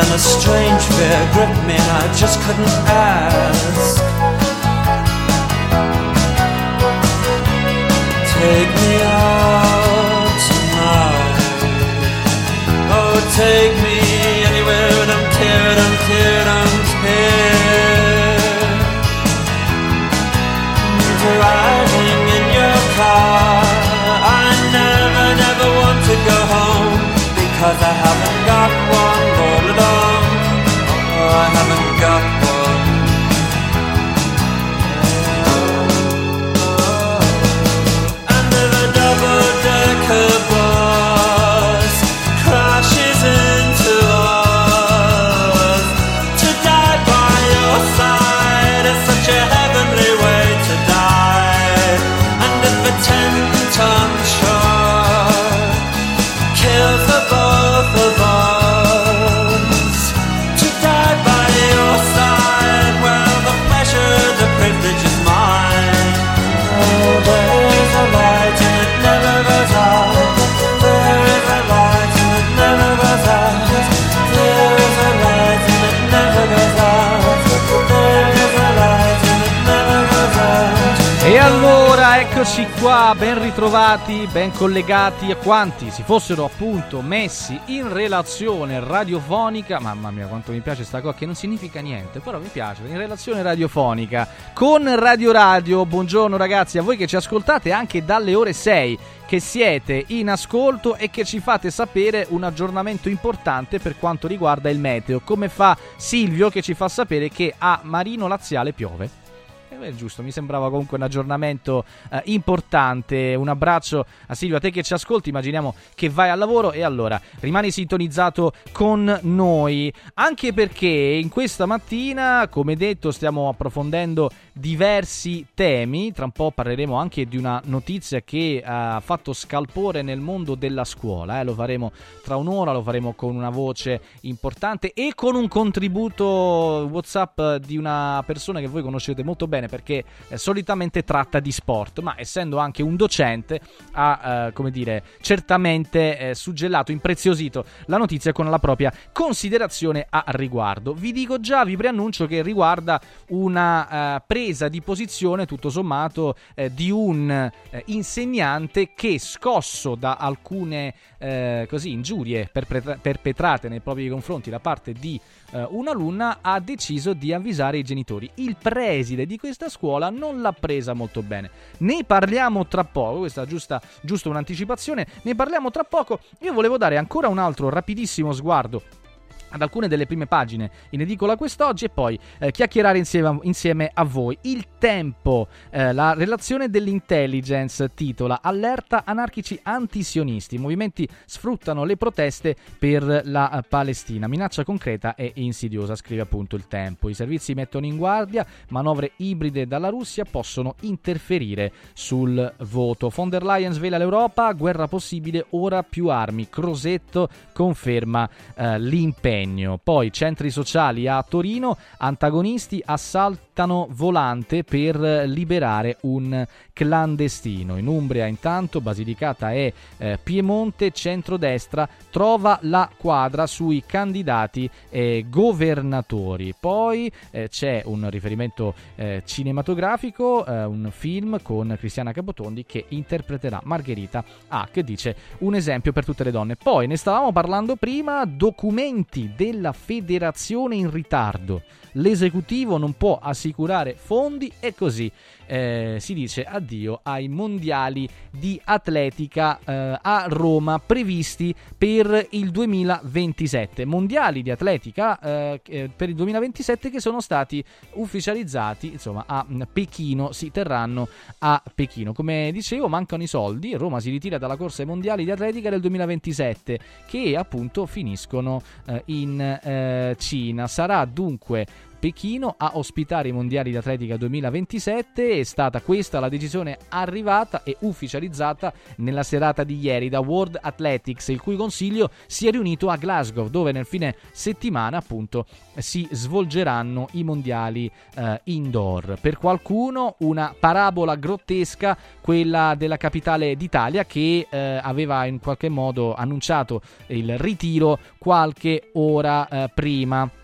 then a strange fear gripped me, and I just couldn't ask. Take me out tonight. Oh, take me anywhere, don't care, don't care, don't care. Driving in your car, I never, never want to go home because I haven't got one E allora eccoci qua, ben ritrovati, ben collegati a quanti si fossero appunto messi in relazione radiofonica. Mamma mia, quanto mi piace sta cosa, che non significa niente, però mi piace, in relazione radiofonica con Radio Radio. Buongiorno ragazzi, a voi che ci ascoltate anche dalle ore 6, che siete in ascolto e che ci fate sapere un aggiornamento importante per quanto riguarda il meteo, come fa Silvio che ci fa sapere che a Marino Laziale piove. Eh, È giusto, mi sembrava comunque un aggiornamento eh, importante. Un abbraccio a Silvio, a te che ci ascolti. Immaginiamo che vai al lavoro e allora rimani sintonizzato con noi. Anche perché in questa mattina, come detto, stiamo approfondendo diversi temi. Tra un po' parleremo anche di una notizia che ha fatto scalpore nel mondo della scuola. eh. Lo faremo tra un'ora, lo faremo con una voce importante e con un contributo WhatsApp di una persona che voi conoscete molto bene perché eh, solitamente tratta di sport, ma essendo anche un docente ha, eh, come dire, certamente eh, suggellato, impreziosito la notizia con la propria considerazione a riguardo. Vi dico già, vi preannuncio che riguarda una eh, presa di posizione tutto sommato eh, di un eh, insegnante che scosso da alcune così ingiurie perpetra- perpetrate nei propri confronti da parte di eh, un'alunna ha deciso di avvisare i genitori. Il preside di questa scuola non l'ha presa molto bene. Ne parliamo tra poco, questa è giusta, giusto un'anticipazione, ne parliamo tra poco. Io volevo dare ancora un altro rapidissimo sguardo ad alcune delle prime pagine in edicola quest'oggi e poi eh, chiacchierare insieme a, insieme a voi. Il tempo, eh, la relazione dell'intelligence titola Allerta anarchici antisionisti. I movimenti sfruttano le proteste per la eh, Palestina. Minaccia concreta e insidiosa, scrive appunto il tempo. I servizi mettono in guardia, manovre ibride dalla Russia possono interferire sul voto. Von der Leyen svela l'Europa, guerra possibile, ora più armi. Crosetto conferma eh, l'impegno. Poi centri sociali a Torino, antagonisti assaltano volante per liberare un clandestino. In Umbria intanto Basilicata e eh, Piemonte, centrodestra trova la quadra sui candidati eh, governatori. Poi eh, c'è un riferimento eh, cinematografico, eh, un film con Cristiana Capotondi che interpreterà Margherita Hack, dice un esempio per tutte le donne. Poi ne stavamo parlando prima, documenti della federazione in ritardo. L'esecutivo non può assicurare fondi e così eh, si dice addio ai mondiali di atletica eh, a Roma previsti per il 2027. Mondiali di atletica eh, eh, per il 2027 che sono stati ufficializzati insomma a Pechino, si terranno a Pechino. Come dicevo, mancano i soldi. Roma si ritira dalla corsa ai mondiali di atletica del 2027 che appunto finiscono eh, in eh, Cina. Sarà dunque Pechino a ospitare i mondiali di atletica 2027. È stata questa la decisione arrivata e ufficializzata nella serata di ieri da World Athletics, il cui consiglio si è riunito a Glasgow, dove nel fine settimana appunto si svolgeranno i mondiali eh, indoor. Per qualcuno una parabola grottesca, quella della capitale d'Italia che eh, aveva in qualche modo annunciato il ritiro qualche ora eh, prima.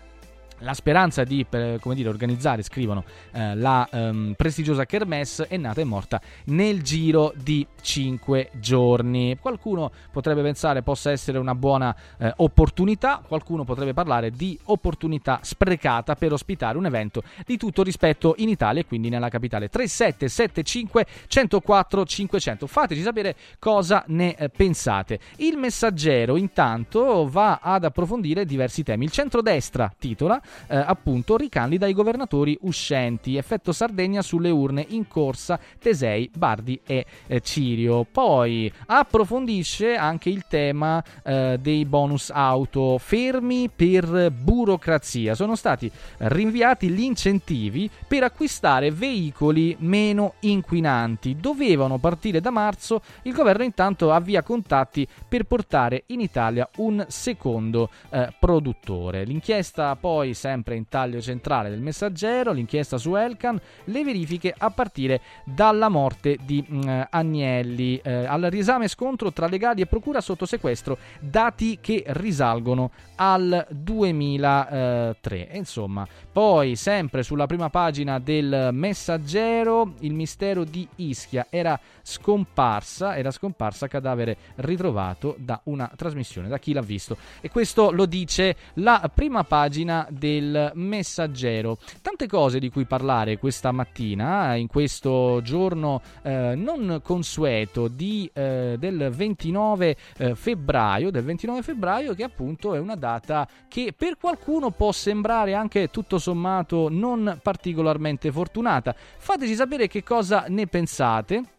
La speranza di per, dire, organizzare, scrivono, eh, la ehm, prestigiosa Kermesse è nata e morta nel giro di 5 giorni. Qualcuno potrebbe pensare possa essere una buona eh, opportunità, qualcuno potrebbe parlare di opportunità sprecata per ospitare un evento di tutto rispetto in Italia e quindi nella capitale. 3775 104 500. Fateci sapere cosa ne eh, pensate. Il messaggero intanto va ad approfondire diversi temi. Il centrodestra titola eh, appunto ricandida i governatori uscenti. Effetto Sardegna sulle urne in corsa Tesei, Bardi e eh, Cirio. Poi approfondisce anche il tema eh, dei bonus auto fermi per burocrazia. Sono stati rinviati gli incentivi per acquistare veicoli meno inquinanti. Dovevano partire da marzo. Il governo intanto avvia contatti per portare in Italia un secondo eh, produttore. L'inchiesta poi sempre in taglio centrale del messaggero, l'inchiesta su Elkan, le verifiche a partire dalla morte di mh, Agnelli. Eh, al riesame scontro tra legali e procura sotto sequestro, dati che risalgono al 2003. E insomma, poi sempre sulla prima pagina del messaggero, il mistero di Ischia era scomparsa, era scomparsa cadavere ritrovato da una trasmissione, da chi l'ha visto. E questo lo dice la prima pagina del del Messaggero. Tante cose di cui parlare questa mattina, in questo giorno eh, non consueto di, eh, del 29 eh, febbraio, del 29 febbraio che appunto è una data che per qualcuno può sembrare anche tutto sommato non particolarmente fortunata. Fateci sapere che cosa ne pensate.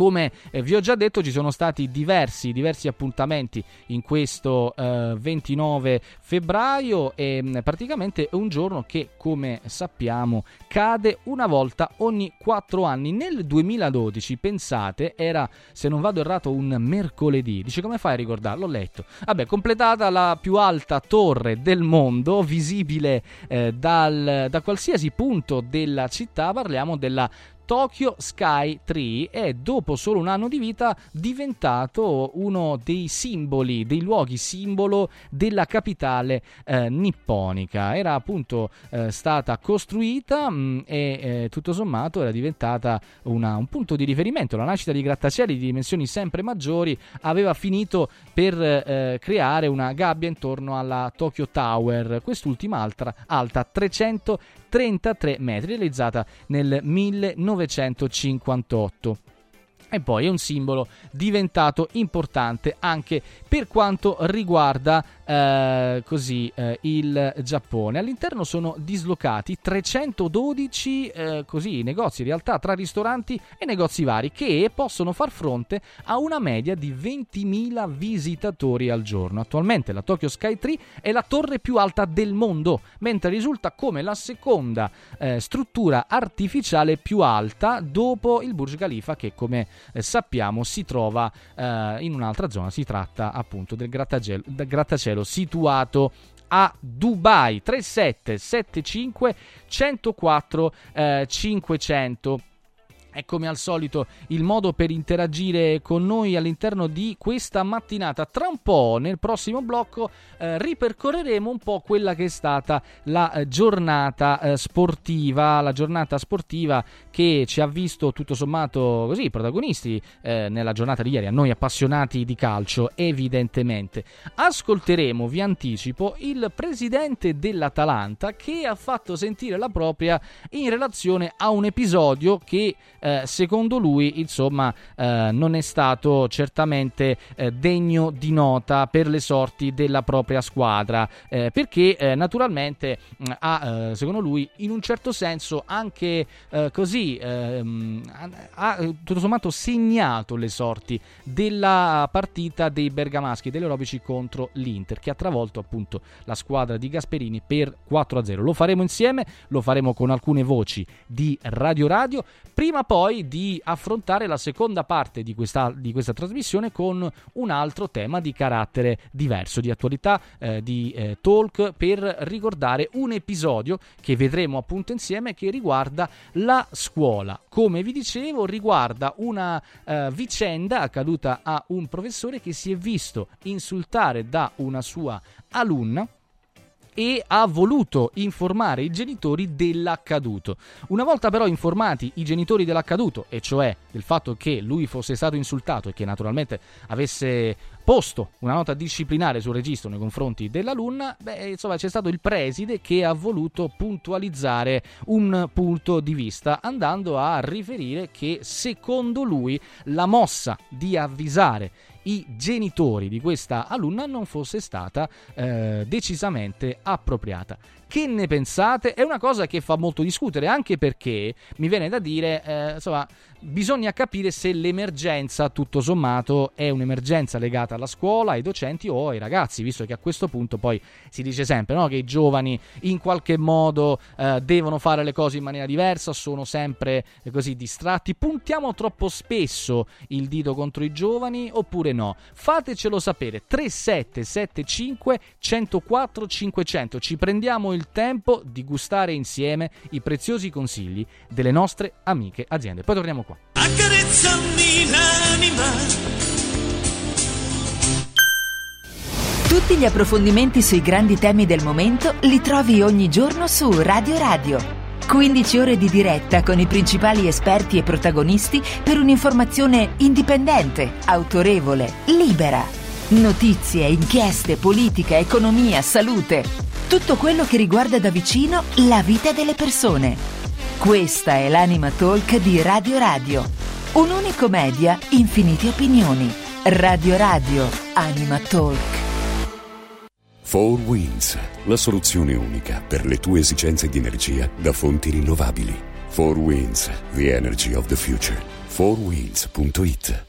Come eh, vi ho già detto, ci sono stati diversi, diversi appuntamenti in questo eh, 29 febbraio e mh, praticamente è un giorno che, come sappiamo, cade una volta ogni quattro anni. Nel 2012, pensate, era, se non vado errato, un mercoledì. Dice come fai a ricordarlo? L'ho letto. Vabbè, completata la più alta torre del mondo, visibile eh, dal, da qualsiasi punto della città, parliamo della Tokyo Sky 3 è dopo solo un anno di vita diventato uno dei simboli, dei luoghi simbolo della capitale eh, nipponica. Era appunto eh, stata costruita mh, e eh, tutto sommato era diventata una- un punto di riferimento. La nascita di grattacieli di dimensioni sempre maggiori aveva finito per eh, creare una gabbia intorno alla Tokyo Tower, quest'ultima altra, alta 333 metri, realizzata nel 1958 e poi è un simbolo diventato importante anche per quanto riguarda eh, così, eh, il Giappone. All'interno sono dislocati 312 eh, così, negozi in realtà tra ristoranti e negozi vari che possono far fronte a una media di 20.000 visitatori al giorno. Attualmente la Tokyo Sky Tree è la torre più alta del mondo, mentre risulta come la seconda eh, struttura artificiale più alta dopo il Burj Khalifa che come sappiamo si trova eh, in un'altra zona, si tratta appunto del grattacielo, del grattacielo situato a Dubai 3775 104 eh, 500 è come al solito il modo per interagire con noi all'interno di questa mattinata. Tra un po', nel prossimo blocco, eh, ripercorreremo un po' quella che è stata la eh, giornata eh, sportiva, la giornata sportiva che ci ha visto tutto sommato così protagonisti eh, nella giornata di ieri, a noi appassionati di calcio, evidentemente. Ascolteremo, vi anticipo, il presidente dell'Atalanta che ha fatto sentire la propria in relazione a un episodio che eh, secondo lui insomma eh, non è stato certamente eh, degno di nota per le sorti della propria squadra eh, perché eh, naturalmente mh, ha secondo lui in un certo senso anche così ehm, ha tutto sommato segnato le sorti della partita dei bergamaschi dell'Eurobici contro l'Inter che ha travolto appunto la squadra di Gasperini per 4-0 lo faremo insieme lo faremo con alcune voci di Radio Radio. Prima poi di affrontare la seconda parte di questa, di questa trasmissione con un altro tema di carattere diverso, di attualità, eh, di eh, talk, per ricordare un episodio che vedremo appunto insieme che riguarda la scuola. Come vi dicevo, riguarda una eh, vicenda accaduta a un professore che si è visto insultare da una sua alunna e ha voluto informare i genitori dell'accaduto. Una volta però informati i genitori dell'accaduto, e cioè del fatto che lui fosse stato insultato e che naturalmente avesse posto una nota disciplinare sul registro nei confronti dell'alunna, beh, insomma c'è stato il preside che ha voluto puntualizzare un punto di vista andando a riferire che secondo lui la mossa di avvisare i genitori di questa alunna non fosse stata eh, decisamente appropriata. Che ne pensate? È una cosa che fa molto discutere, anche perché mi viene da dire, eh, insomma, bisogna capire se l'emergenza, tutto sommato, è un'emergenza legata alla scuola, ai docenti o ai ragazzi, visto che a questo punto poi si dice sempre no, che i giovani in qualche modo eh, devono fare le cose in maniera diversa, sono sempre eh, così distratti. Puntiamo troppo spesso il dito contro i giovani oppure no? Fatecelo sapere. 3775 104 500. Ci prendiamo il tempo di gustare insieme i preziosi consigli delle nostre amiche aziende. Poi torniamo qua. Accarezzami l'anima Tutti gli approfondimenti sui grandi temi del momento li trovi ogni giorno su Radio Radio. 15 ore di diretta con i principali esperti e protagonisti per un'informazione indipendente, autorevole, libera. Notizie, inchieste, politica, economia, salute. Tutto quello che riguarda da vicino la vita delle persone. Questa è l'Anima Talk di Radio Radio. Un unico media, infinite opinioni. Radio Radio, Anima Talk. 4 Winds, la soluzione unica per le tue esigenze di energia da fonti rinnovabili. 4 Winds, the energy of the future. 4winds.it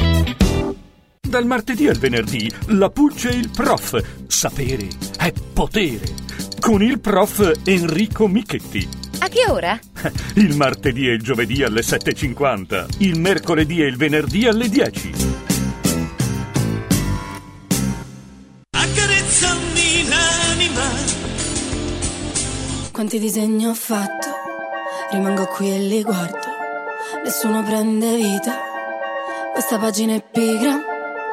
Dal martedì al venerdì, la Pulce e il prof. Sapere è potere. Con il prof Enrico Michetti. A che ora? (laughs) Il martedì e il giovedì alle 7.50. Il mercoledì e il venerdì alle 10. Accarezzami l'anima Quanti disegni ho fatto, rimango qui e li guardo. Nessuno prende vita, questa pagina è pigra.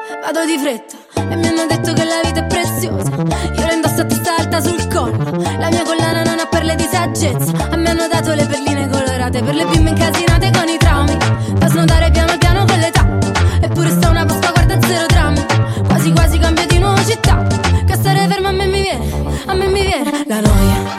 Vado di fretta e mi hanno detto che la vita è preziosa. Io la indosso a testa alta sul collo. La mia collana non ha perle di saggezza. A me hanno dato le perline colorate per le bimbe incasinate con i traumi. Da snodare piano piano con l'età. Eppure sta una posta, guarda zero drammi. Quasi quasi cambio di nuovo città. Che stare fermo a me mi viene, a me mi viene la noia.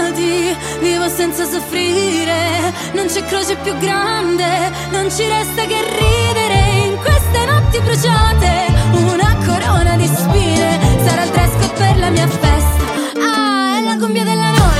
Usati, vivo senza soffrire, non c'è croce più grande, non ci resta che ridere in queste notti bruciate, una corona di spine, sarà il dress code per la mia festa, ah, è la cumbia della noia.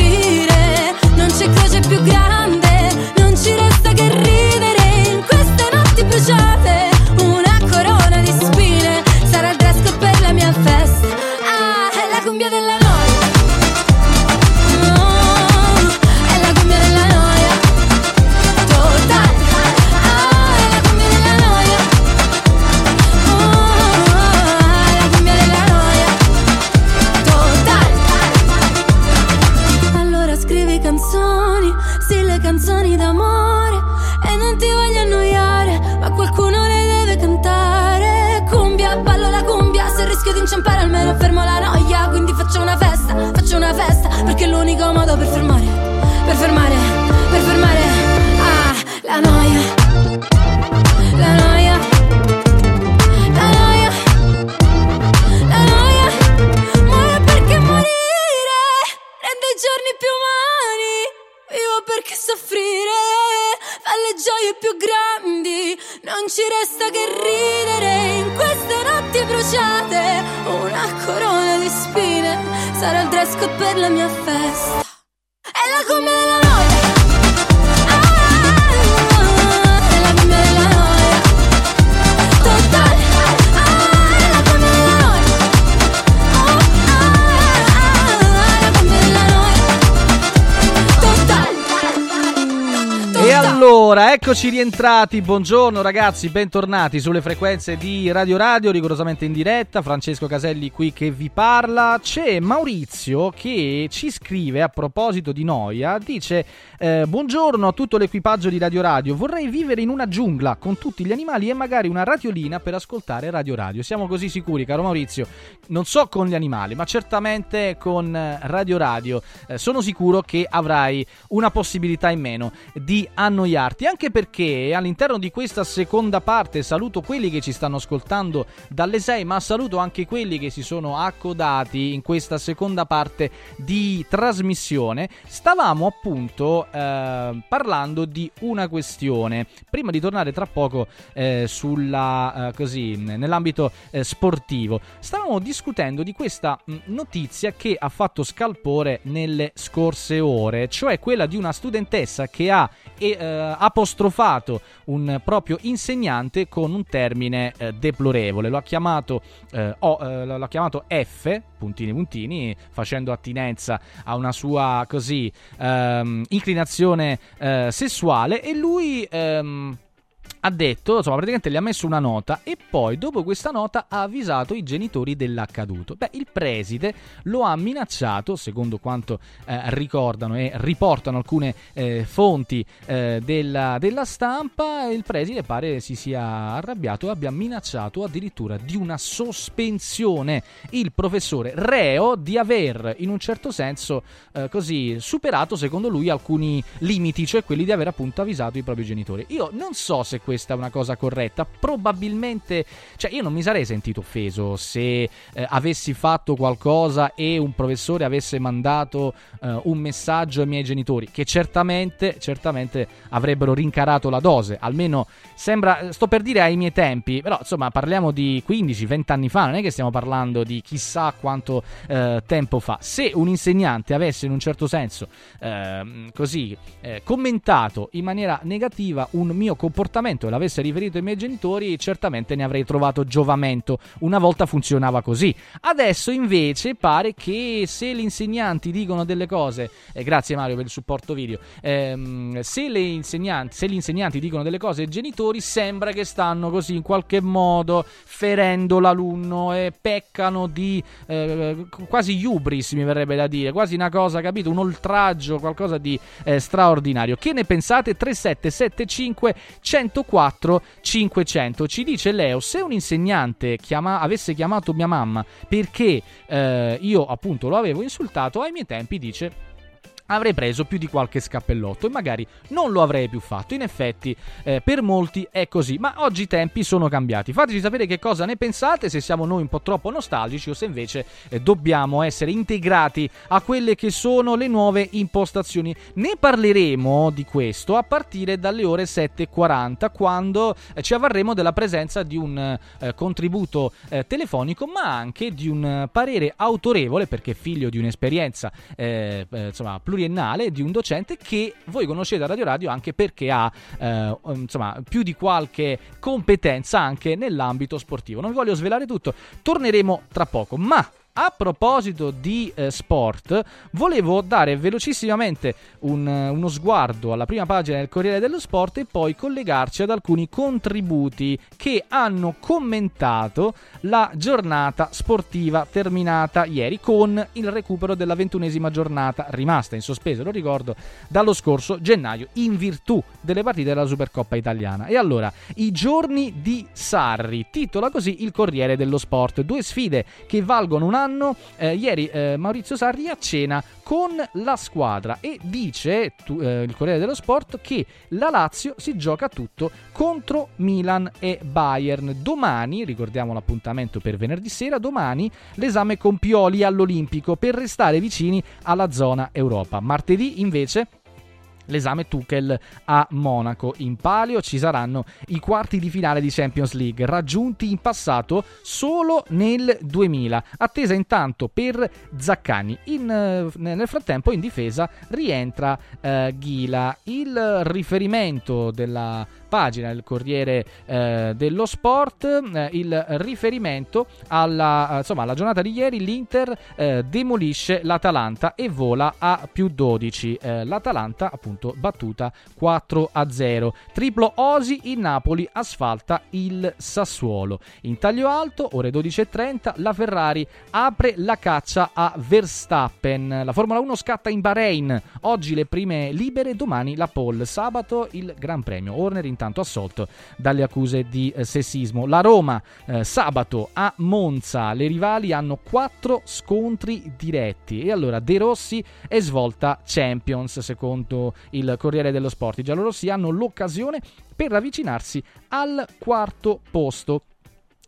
Per la mia festa. Eccoci rientrati. Buongiorno ragazzi, bentornati sulle frequenze di Radio Radio, rigorosamente in diretta. Francesco Caselli qui che vi parla. C'è Maurizio che ci scrive a proposito di Noia. Dice: eh, Buongiorno a tutto l'equipaggio di Radio Radio. Vorrei vivere in una giungla con tutti gli animali e magari una radiolina per ascoltare Radio Radio. Siamo così sicuri, caro Maurizio. Non so con gli animali, ma certamente con eh, Radio Radio. eh, sono sicuro che avrai una possibilità in meno di annoiarti, anche perché all'interno di questa seconda parte saluto quelli che ci stanno ascoltando dalle 6, ma saluto anche quelli che si sono accodati in questa seconda parte di trasmissione. Stavamo appunto eh, parlando di una questione. Prima di tornare tra poco eh, sulla eh, così nell'ambito eh, sportivo, stavamo discutendo di questa mh, notizia che ha fatto scalpore nelle scorse ore, cioè quella di una studentessa che ha eh, apostrofato un proprio insegnante con un termine eh, deplorevole. Lo ha chiamato, eh, o- eh, l'ha chiamato F, puntini puntini, facendo attinenza a una sua così ehm, inclinazione eh, sessuale e lui... ehm, ha detto, insomma, praticamente gli ha messo una nota e poi dopo questa nota ha avvisato i genitori dell'accaduto. Beh, il preside lo ha minacciato, secondo quanto eh, ricordano e riportano alcune eh, fonti eh, della, della stampa, il preside pare si sia arrabbiato e abbia minacciato addirittura di una sospensione il professore reo di aver in un certo senso eh, così superato secondo lui alcuni limiti, cioè quelli di aver appunto avvisato i propri genitori. Io non so se questa una cosa corretta, probabilmente, cioè io non mi sarei sentito offeso se eh, avessi fatto qualcosa e un professore avesse mandato eh, un messaggio ai miei genitori, che certamente, certamente avrebbero rincarato la dose, almeno sembra, sto per dire ai miei tempi, però insomma parliamo di 15-20 anni fa, non è che stiamo parlando di chissà quanto eh, tempo fa. Se un insegnante avesse in un certo senso ehm, così eh, commentato in maniera negativa un mio comportamento, l'insegnamento e l'avesse riferito ai miei genitori, certamente ne avrei trovato giovamento. Una volta funzionava così. Adesso invece pare che se gli insegnanti dicono delle cose, eh, grazie Mario per il supporto video, ehm, se, se gli insegnanti dicono delle cose ai genitori, sembra che stanno così in qualche modo ferendo l'alunno e peccano di eh, quasi hubris, mi verrebbe da dire, quasi una cosa, capito? Un oltraggio, qualcosa di eh, straordinario. Che ne pensate? 3775 104 500. Ci dice Leo, se un insegnante chiama- avesse chiamato mia mamma perché eh, io appunto lo avevo insultato, ai miei tempi dice avrei preso più di qualche scappellotto e magari non lo avrei più fatto. In effetti, eh, per molti è così, ma oggi i tempi sono cambiati. Fateci sapere che cosa ne pensate, se siamo noi un po' troppo nostalgici o se invece eh, dobbiamo essere integrati a quelle che sono le nuove impostazioni. Ne parleremo di questo a partire dalle ore 7.40, quando eh, ci avvarremo della presenza di un eh, contributo eh, telefonico, ma anche di un eh, parere autorevole, perché figlio di un'esperienza eh, insomma, pluriennale di un docente che voi conoscete a Radio Radio anche perché ha eh, insomma, più di qualche competenza anche nell'ambito sportivo. Non vi voglio svelare tutto, torneremo tra poco, ma a proposito di eh, sport, volevo dare velocissimamente un, uno sguardo alla prima pagina del Corriere dello Sport e poi collegarci ad alcuni contributi che hanno commentato la giornata sportiva terminata ieri con il recupero della ventunesima giornata rimasta in sospeso, lo ricordo, dallo scorso gennaio in virtù delle partite della Supercoppa italiana. E allora, i giorni di Sarri, titola così il Corriere dello Sport, due sfide che valgono un anno. Eh, ieri eh, Maurizio Sarri a cena con la squadra e dice tu, eh, il Corriere dello Sport che la Lazio si gioca tutto contro Milan e Bayern. Domani, ricordiamo l'appuntamento per venerdì sera, domani l'esame con Pioli all'Olimpico per restare vicini alla zona Europa. Martedì invece l'esame Tuchel a Monaco. In palio ci saranno i quarti di finale di Champions League, raggiunti in passato solo nel 2000. Attesa intanto per Zaccani. In, eh, nel frattempo in difesa rientra eh, Ghila. Il riferimento della pagina del Corriere eh, dello Sport, eh, il riferimento alla, insomma, alla giornata di ieri, l'Inter eh, demolisce l'Atalanta e vola a più 12. Eh, L'Atalanta appunto battuta 4 a 0. Triplo Osi, il Napoli asfalta il Sassuolo. In taglio alto, ore 12.30, la Ferrari apre la caccia a Verstappen. La Formula 1 scatta in Bahrain. Oggi le prime libere, domani la pole. Sabato il Gran Premio. Horner intanto assolto dalle accuse di eh, sessismo. La Roma eh, sabato a Monza. Le rivali hanno quattro scontri diretti. E allora De Rossi è svolta Champions, secondo il Corriere dello Sport. I giallorossi hanno l'occasione per avvicinarsi al quarto posto.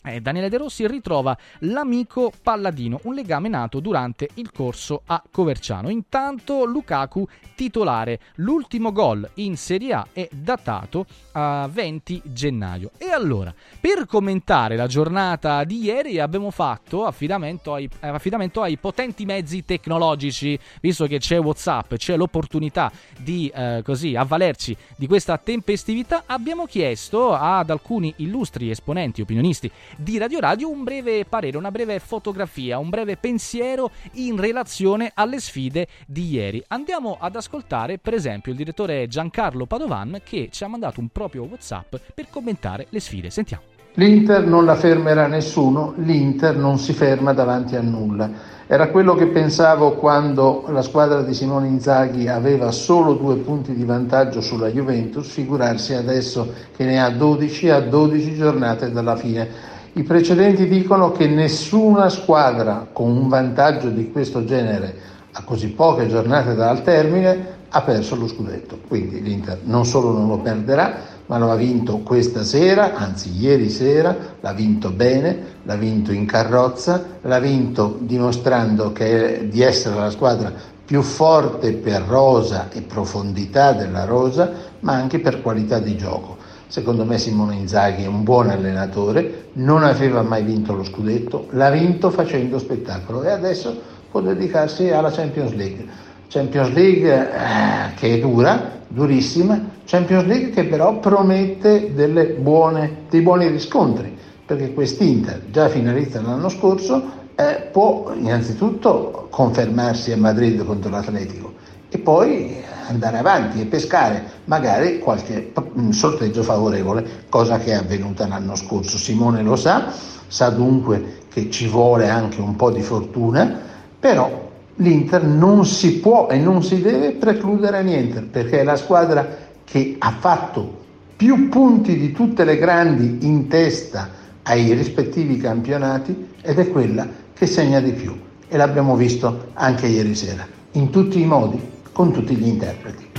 Eh, Daniele De Rossi ritrova l'amico Palladino, un legame nato durante il corso a Coverciano. Intanto Lukaku titolare, l'ultimo gol in Serie A è datato a 20 gennaio. E allora, per commentare la giornata di ieri abbiamo fatto affidamento ai, eh, affidamento ai potenti mezzi tecnologici, visto che c'è WhatsApp, c'è l'opportunità di eh, così avvalerci di questa tempestività, abbiamo chiesto ad alcuni illustri esponenti opinionisti di Radio Radio un breve parere, una breve fotografia, un breve pensiero in relazione alle sfide di ieri. Andiamo ad ascoltare per esempio il direttore Giancarlo Padovan che ci ha mandato un proprio WhatsApp per commentare le sfide. Sentiamo. L'Inter non la fermerà nessuno, l'Inter non si ferma davanti a nulla. Era quello che pensavo quando la squadra di Simone Inzaghi aveva solo due punti di vantaggio sulla Juventus, figurarsi adesso che ne ha 12 a 12 giornate dalla fine. I precedenti dicono che nessuna squadra con un vantaggio di questo genere a così poche giornate dal termine ha perso lo scudetto. Quindi l'Inter non solo non lo perderà, ma lo ha vinto questa sera, anzi ieri sera, l'ha vinto bene, l'ha vinto in carrozza, l'ha vinto dimostrando che, di essere la squadra più forte per rosa e profondità della rosa, ma anche per qualità di gioco. Secondo me Simone Inzaghi è un buon allenatore, non aveva mai vinto lo scudetto, l'ha vinto facendo spettacolo e adesso può dedicarsi alla Champions League. Champions League eh, che è dura, durissima, Champions League che però promette buone, dei buoni riscontri, perché quest'Inter, già finalista l'anno scorso, eh, può innanzitutto confermarsi a Madrid contro l'Atletico e poi andare avanti e pescare magari qualche sorteggio favorevole, cosa che è avvenuta l'anno scorso. Simone lo sa, sa dunque che ci vuole anche un po' di fortuna, però l'Inter non si può e non si deve precludere a niente, perché è la squadra che ha fatto più punti di tutte le grandi in testa ai rispettivi campionati ed è quella che segna di più e l'abbiamo visto anche ieri sera, in tutti i modi, con tutti gli interpreti.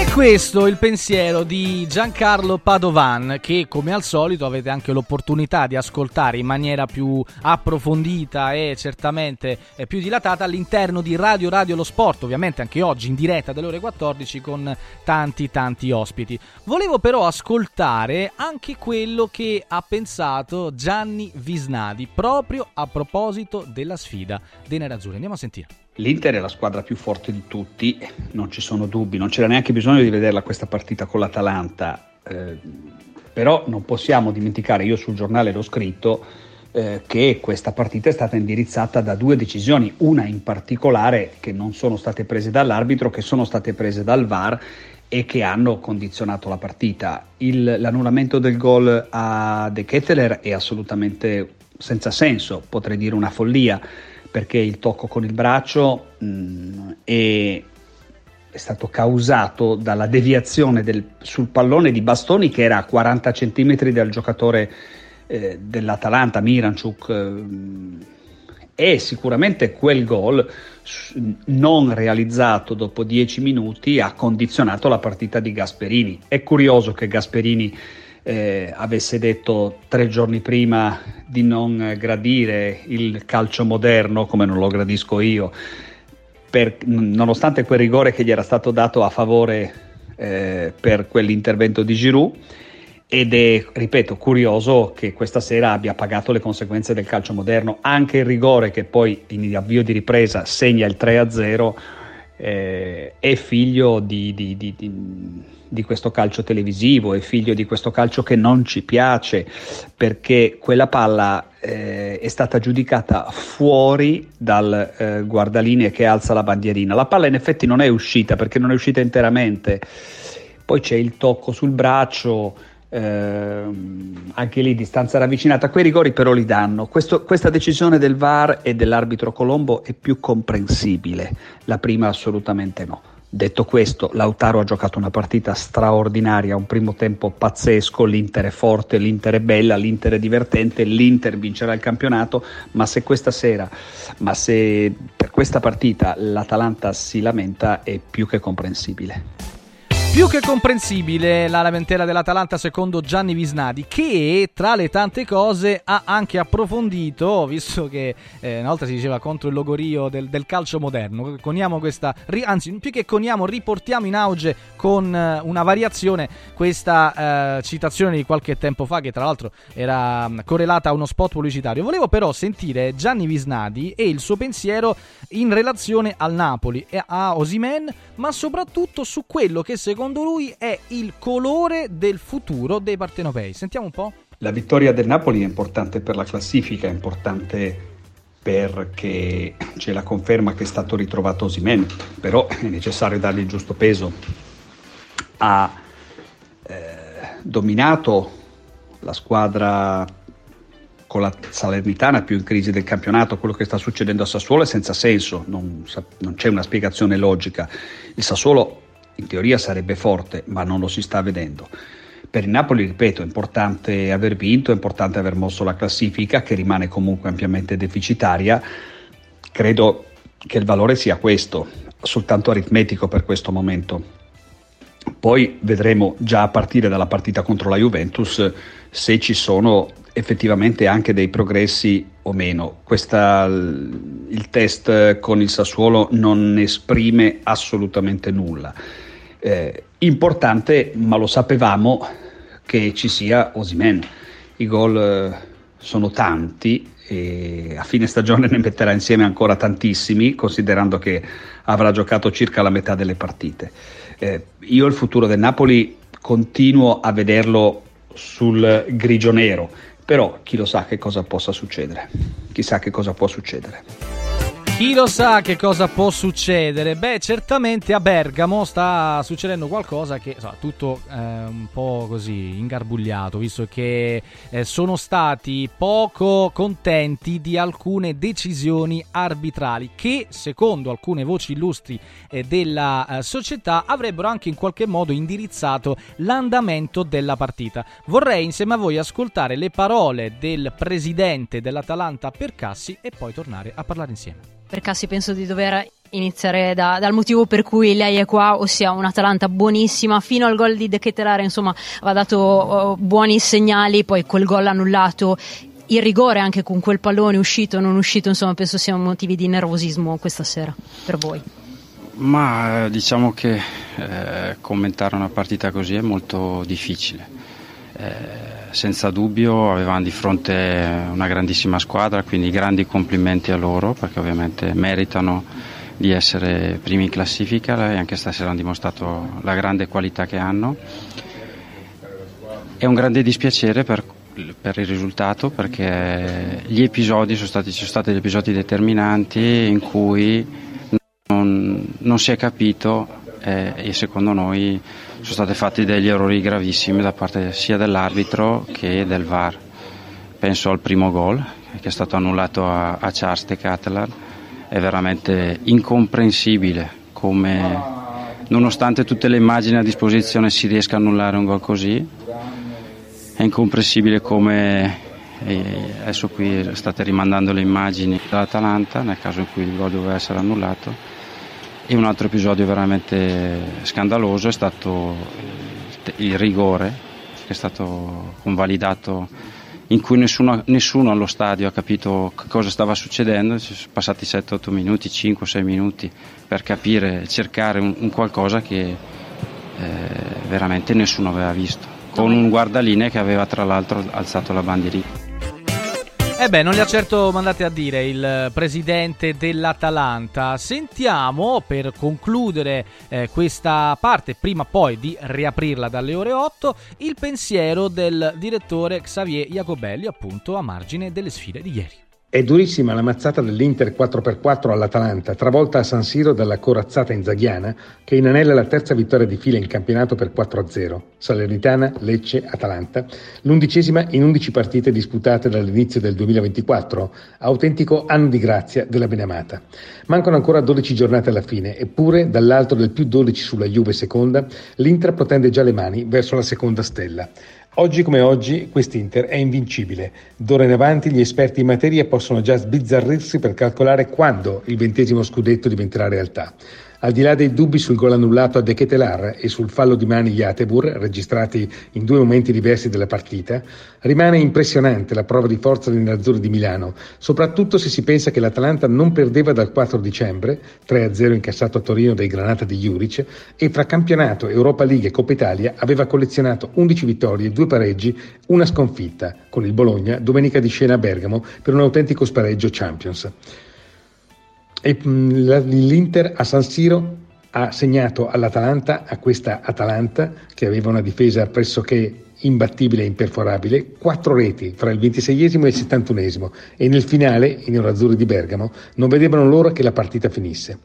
È questo il pensiero di Giancarlo Padovan che come al solito avete anche l'opportunità di ascoltare in maniera più approfondita e certamente più dilatata all'interno di Radio Radio Lo Sport, ovviamente anche oggi in diretta dalle ore 14 con tanti tanti ospiti. Volevo però ascoltare anche quello che ha pensato Gianni Visnadi proprio a proposito della sfida dei Nerazzurri. Andiamo a sentire. L'Inter è la squadra più forte di tutti, non ci sono dubbi, non c'era neanche bisogno di vederla questa partita con l'Atalanta, eh, però non possiamo dimenticare, io sul giornale l'ho scritto, eh, che questa partita è stata indirizzata da due decisioni, una in particolare che non sono state prese dall'arbitro, che sono state prese dal VAR e che hanno condizionato la partita. Il, l'annullamento del gol a De Ketteler è assolutamente senza senso, potrei dire una follia perché il tocco con il braccio mh, mm, è, è, stato causato dalla deviazione del, sul pallone di Bastoni che era a 40 cm dal giocatore eh, dell'Atalanta, Miranchuk. Eh, e sicuramente quel gol non realizzato dopo 10 minuti ha condizionato la partita di Gasperini. È curioso che Gasperini eh, avesse detto tre giorni prima di non gradire il calcio moderno come non lo gradisco io, per, nonostante quel rigore che gli era stato dato a favore eh, per quell'intervento di Giroud. Ed è, ripeto, curioso che questa sera abbia pagato le conseguenze del calcio moderno, anche il rigore che poi in avvio di ripresa segna il 3-0 eh, è figlio di, di, di, di, questo calcio televisivo, è figlio di questo calcio che non ci piace perché quella palla eh, è stata giudicata fuori dal eh, guardalinee che alza la bandierina. La palla in effetti non è uscita perché non è uscita interamente, poi c'è il tocco sul braccio eh, anche lì distanza ravvicinata, quei rigori però li danno. Questo, questa decisione del VAR e dell'arbitro Colombo è più comprensibile, la prima assolutamente no. Detto questo, Lautaro ha giocato una partita straordinaria, un primo tempo pazzesco, l'Inter è forte, l'Inter è bella, l'Inter è divertente, l'Inter vincerà il campionato, ma se questa sera, ma se per questa partita l'Atalanta si lamenta è più che comprensibile. Più che comprensibile la lamentela dell'Atalanta secondo Gianni Visnadi che tra le tante cose ha anche approfondito, visto che eh, una volta si diceva contro il logorio del, del calcio moderno, coniamo questa, anzi più che coniamo riportiamo in auge con eh, una variazione questa eh, citazione di qualche tempo fa che tra l'altro era mm, correlata a uno spot pubblicitario. Volevo però sentire Gianni Visnadi e il suo pensiero in relazione al Napoli e a Osimen, ma soprattutto su quello che secondo secondo lui è il colore del futuro dei partenopei. Sentiamo un po'. La vittoria del Napoli è importante per la classifica, è importante perché c'è la conferma che è stato ritrovato Osimen, però è necessario dargli il giusto peso. Ha eh, dominato la squadra con la Salernitana più in crisi del campionato, quello che sta succedendo a Sassuolo è senza senso, non, non c'è una spiegazione logica. Il Sassuolo in teoria sarebbe forte, ma non lo si sta vedendo. Per il Napoli, ripeto, è importante aver vinto, è importante aver mosso la classifica, che rimane comunque ampiamente deficitaria. Credo che il valore sia questo, soltanto aritmetico per questo momento. Poi vedremo già a partire dalla partita contro la Juventus se ci sono effettivamente anche dei progressi o meno. Questa, il test con il Sassuolo non esprime assolutamente nulla eh, importante, ma lo sapevamo che ci sia Osimen. I gol eh, sono tanti e a fine stagione (laughs) ne metterà insieme ancora tantissimi, considerando che avrà giocato circa la metà delle partite. Eh, io il futuro del Napoli continuo a vederlo sul grigio-nero, però chi lo sa che cosa possa succedere, chissà che cosa può succedere. Chi lo sa che cosa può succedere? Beh, certamente a Bergamo sta succedendo qualcosa che insomma, tutto eh, un po' così ingarbugliato, visto che eh, sono stati poco contenti di alcune decisioni arbitrali che, secondo alcune voci illustri eh, della eh, società, avrebbero anche in qualche modo indirizzato l'andamento della partita. Vorrei insieme a voi ascoltare le parole del presidente dell'Atalanta Percassi e poi tornare a parlare insieme. Per Cassi penso di dover iniziare da- dal motivo per cui lei è qua, ossia un'Atalanta buonissima, fino al gol di De Ketelare, insomma, aveva dato oh, buoni segnali, poi quel gol annullato, il rigore anche con quel pallone uscito non uscito, insomma, penso siano motivi di nervosismo questa sera per voi. Ma eh, diciamo che eh, commentare una partita così è molto difficile. Eh, senza dubbio avevamo di fronte una grandissima squadra, quindi grandi complimenti a loro perché ovviamente meritano di essere primi in classifica e anche stasera hanno dimostrato la grande qualità che hanno. È un grande dispiacere per, per il risultato perché gli episodi sono stati, sono stati episodi determinanti in cui non, non si è capito eh, e secondo noi sono stati fatti degli errori gravissimi da parte sia dell'arbitro che del VAR. Penso al primo gol che è stato annullato a, a Charles de Catalan, è veramente incomprensibile come nonostante tutte le immagini a disposizione si riesca a annullare un gol così. È incomprensibile come e adesso qui state rimandando le immagini dall'Atalanta nel caso in cui il gol doveva essere annullato e un altro episodio veramente scandaloso è stato il rigore che è stato convalidato in cui nessuno, nessuno allo stadio ha capito cosa stava succedendo, ci sono passati 7-8 minuti, 5-6 minuti per capire, cercare un, un qualcosa che eh, veramente nessuno aveva visto, con un guardalinee che aveva tra l'altro alzato la bandierina. Eh beh, non li ha certo mandati a dire il presidente dell'Atalanta. Sentiamo, per concludere eh, questa parte, prima poi di riaprirla dalle ore 8, il pensiero del direttore Xavier Jacobelli, appunto a margine delle sfide di ieri. È durissima la mazzata dell'Inter 4x4 all'Atalanta, travolta a San Siro dalla corazzata inzaghiana, che inanella la terza vittoria di fila in campionato per 4-0. Salernitana, Lecce, Atalanta, l'undicesima in 11 partite disputate dall'inizio del 2024, autentico anno di grazia della Benamata. Mancano ancora 12 giornate alla fine, eppure dall'alto del più 12 sulla Juve seconda, l'Inter protende già le mani verso la seconda stella. Oggi come oggi quest'Inter è invincibile. D'ora in avanti gli esperti in materia possono già sbizzarrirsi per calcolare quando il ventesimo scudetto diventerà realtà. Al di là dei dubbi sul gol annullato a De Ketelar e sul fallo di mani di Atebur, registrati in due momenti diversi della partita, rimane impressionante la prova di forza dei nerazzurri di Milano, soprattutto se si pensa che l'Atalanta non perdeva dal 4 dicembre, 3-0 incassato a Torino dai Granata di Juric, e fra campionato, Europa League e Coppa Italia aveva collezionato 11 vittorie, 2 pareggi, una sconfitta, con il Bologna domenica di scena a Bergamo per un autentico spareggio Champions. La- l'Inter a San Siro ha segnato all'Atalanta, a questa Atalanta che aveva una difesa pressoché imbattibile e imperforabile, quattro reti fra il 26esimo e il 71esimo e nel finale, i neroazzurri di Bergamo, non vedevano l'ora che la partita finisse.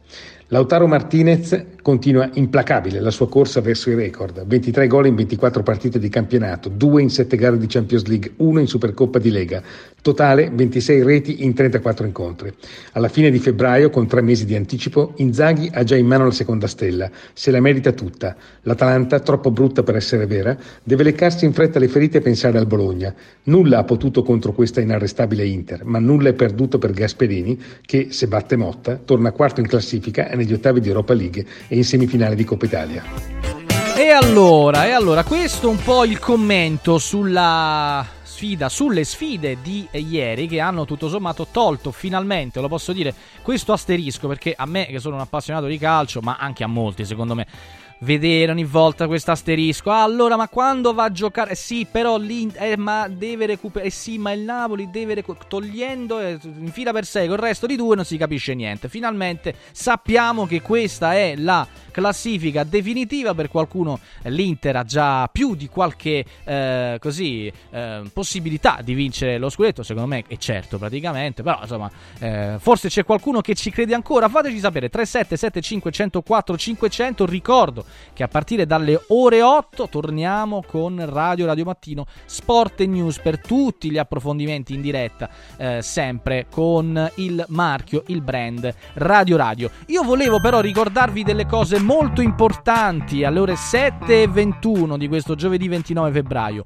Lautaro Martinez continua implacabile la sua corsa verso il record, 23 gol in 24 partite di campionato, 2 in 7 gare di Champions League, 1 in Supercoppa di Lega, totale 26 reti in 34 incontri. Alla fine di febbraio, con tre mesi di anticipo, Inzaghi ha già in mano la seconda stella, se la merita tutta. L'Atalanta, troppo brutta per essere vera, deve leccarsi in fretta le ferite e pensare al Bologna. Nulla ha potuto contro questa inarrestabile Inter, ma nulla è perduto per Gasperini, che, se batte Motta, torna quarto in classifica e negli ottavi di Europa League e in semifinale di Coppa Italia. E allora, e allora, questo un po' il commento sulla sfida, sulle sfide di ieri che hanno tutto sommato tolto finalmente, lo posso dire, questo asterisco perché a me che sono un appassionato di calcio, ma anche a molti secondo me, vedere ogni volta questo asterisco. Allora, ma quando va a giocare? Eh sì, però lì eh, ma deve recuperare. Eh sì, ma il Napoli deve recuperare. Togliendo eh, in fila per sé con il resto di due non si capisce niente. Finalmente sappiamo che questa è la classifica definitiva per qualcuno l'Inter ha già più di qualche eh, così eh, possibilità di vincere lo scudetto secondo me è certo praticamente però insomma forse c'è qualcuno che ci crede ancora fateci sapere 3775 104 500 ricordo che a partire dalle ore 8 torniamo con Radio Radio Mattino Sport e News per tutti gli approfondimenti in diretta eh, sempre con il marchio il brand Radio Radio io volevo però ricordarvi delle cose molto importanti alle ore 7.21 di questo giovedì 29 febbraio.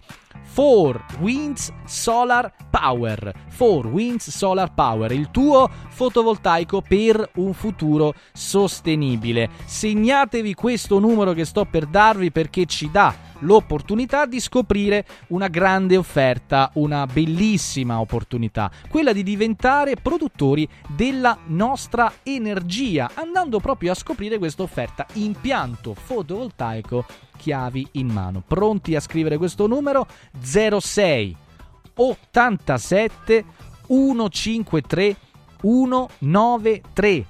4 Winds Solar Power. 4 Winds Solar Power, il tuo fotovoltaico per un futuro sostenibile. Segnatevi questo numero che sto per darvi perché ci dà l'opportunità di scoprire una grande offerta, una bellissima opportunità, quella di diventare produttori della nostra energia, andando proprio a scoprire questa offerta impianto fotovoltaico chiavi in mano. Pronti a scrivere questo numero? 06 87 153 193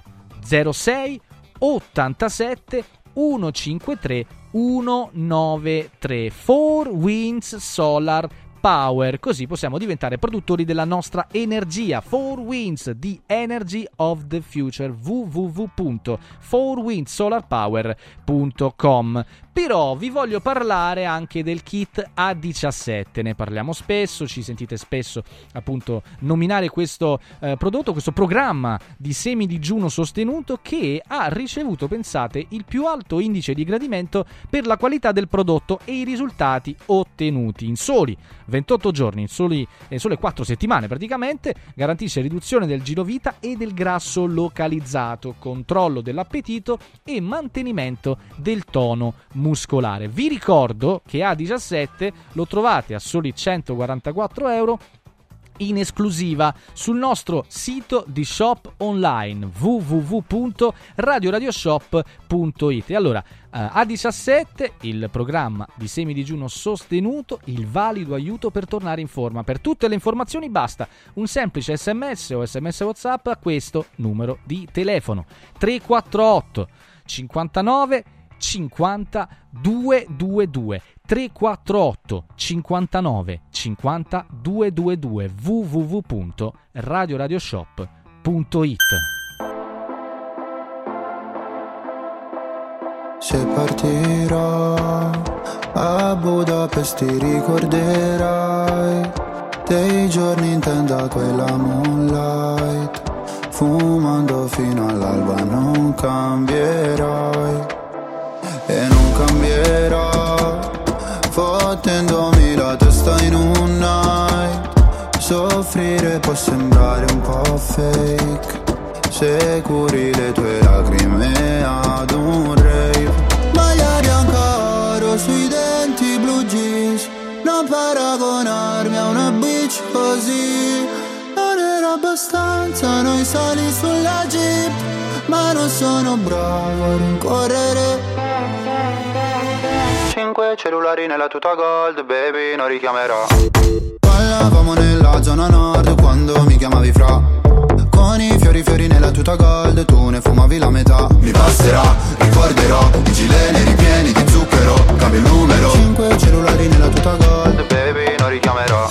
06 87 153 193 4 Winds Solar Power, così possiamo diventare produttori della nostra energia. 4 Winds, the energy of the future. www.4windsolarpower.com. Però vi voglio parlare anche del kit A17, ne parliamo spesso, ci sentite spesso appunto nominare questo eh, prodotto, questo programma di semi digiuno sostenuto che ha ricevuto, pensate, il più alto indice di gradimento per la qualità del prodotto e i risultati ottenuti in soli 28 giorni, in, soli, in sole 4 settimane praticamente, garantisce riduzione del girovita e del grasso localizzato, controllo dell'appetito e mantenimento del tono muscolare. Vi ricordo che A17 lo trovate a soli 144 euro in esclusiva sul nostro sito di shop online www.radioradioshop.it. Allora, eh, A17, il programma di semi digiuno sostenuto, il valido aiuto per tornare in forma. Per tutte le informazioni basta un semplice sms o sms WhatsApp a questo numero di telefono 348 59 50 222 348 59 50 222 www.radioradioshop.it Se partirò a Budapest ti ricorderai dei giorni in tenda quella moonlight Fumando fino all'alba non cambierai Non cambierò Fottendomi la testa in un night. Soffrire può sembrare un po' fake Se curi le tue lacrime ad un rave. Magliari ancora sui denti blu jeans Non paragonarmi a una bitch così. Non era abbastanza noi sali sulla jeep Ma non sono bravo a rincorrere Cinque cellulari nella tuta gold, baby, non richiamerò. Ballavamo nella zona nord quando mi chiamavi fra. Con i fiori fiori nella tuta gold, tu ne fumavi la metà. Mi basterà, ricorderò, i gileni ripieni di zucchero Cambio il numero. Cinque cellulari nella tuta gold, baby, non richiamerò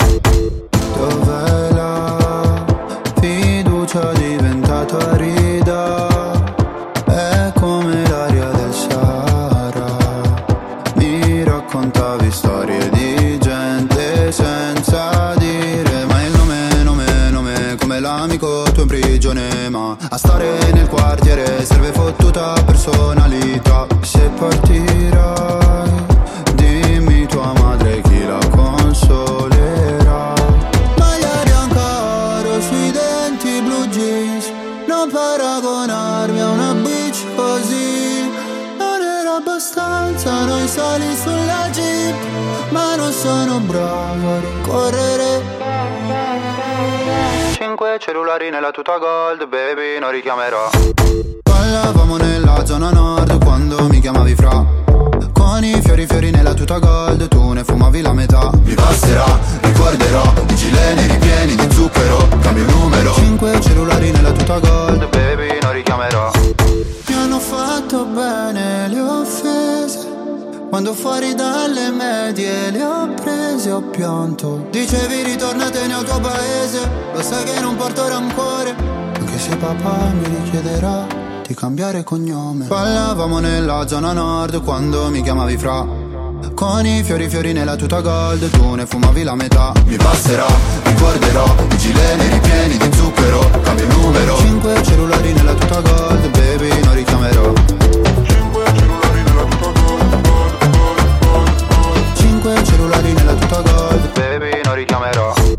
personalità. Se partirai dimmi tua madre chi la consolerà. Magliari ancora sui denti blu jeans. Non paragonarmi a una bitch così. Non era abbastanza noi sali sulla jeep. Ma non sono bravo a rincorrere Cinque cellulari nella tuta gold, baby, non richiamerò Ballavamo nella zona nord quando mi chiamavi fra. Con i fiori fiori nella tuta gold Tu ne fumavi la metà. Mi basterà, ricorderò I gileni ripieni di zucchero Cambio numero. Cinque cellulari nella tuta gold Baby non richiamerò. Mi hanno fatto bene le offese. Quando fuori dalle medie le ho prese ho pianto. Dicevi ritornatene al tuo paese. Lo sai che non porto rancore Anche se papà mi richiederà di cambiare cognome. Ballavamo nella zona nord quando mi chiamavi fra. Con i fiori fiori nella tuta gold Tu ne fumavi la metà. Mi basterà, ricorderò I gileni ripieni di zucchero Cambio numero. Cinque cellulari nella tuta gold Baby non richiamerò. Cinque cellulari nella tuta gold Baby non richiamerò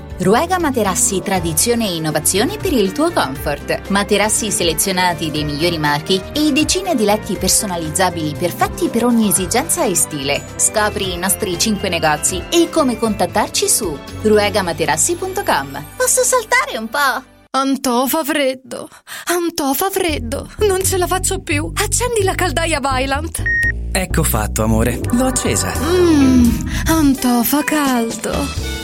Ruega Materassi Tradizione e Innovazione per il tuo comfort. Materassi selezionati dei migliori marchi e decine di letti personalizzabili perfetti per ogni esigenza e stile. Scopri i nostri 5 negozi e come contattarci su ruegamaterassi.com. Posso saltare un po'? Antò fa freddo, Antò fa freddo, non ce la faccio più. Accendi la caldaia Vylant. Ecco fatto, amore. L'ho accesa. Mmm, Antò fa caldo.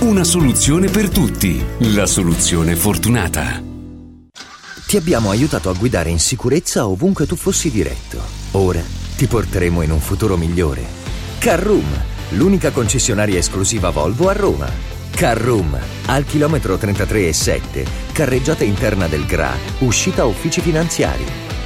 Una soluzione per tutti. La soluzione fortunata. Ti abbiamo aiutato a guidare in sicurezza ovunque tu fossi diretto. Ora ti porteremo in un futuro migliore. Carroom, l'unica concessionaria esclusiva Volvo a Roma. Carroom, al chilometro 33 e 7, carreggiata interna del GRA, uscita uffici finanziari.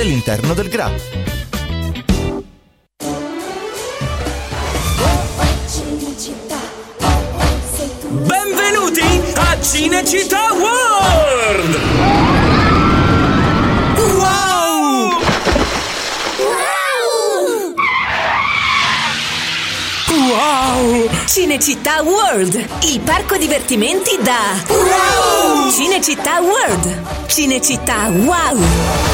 all'interno del GRA. Benvenuti a Cinecittà World! Wow! Cinecittà World, il parco divertimenti da wow! Cinecittà World. Cinecittà Wow!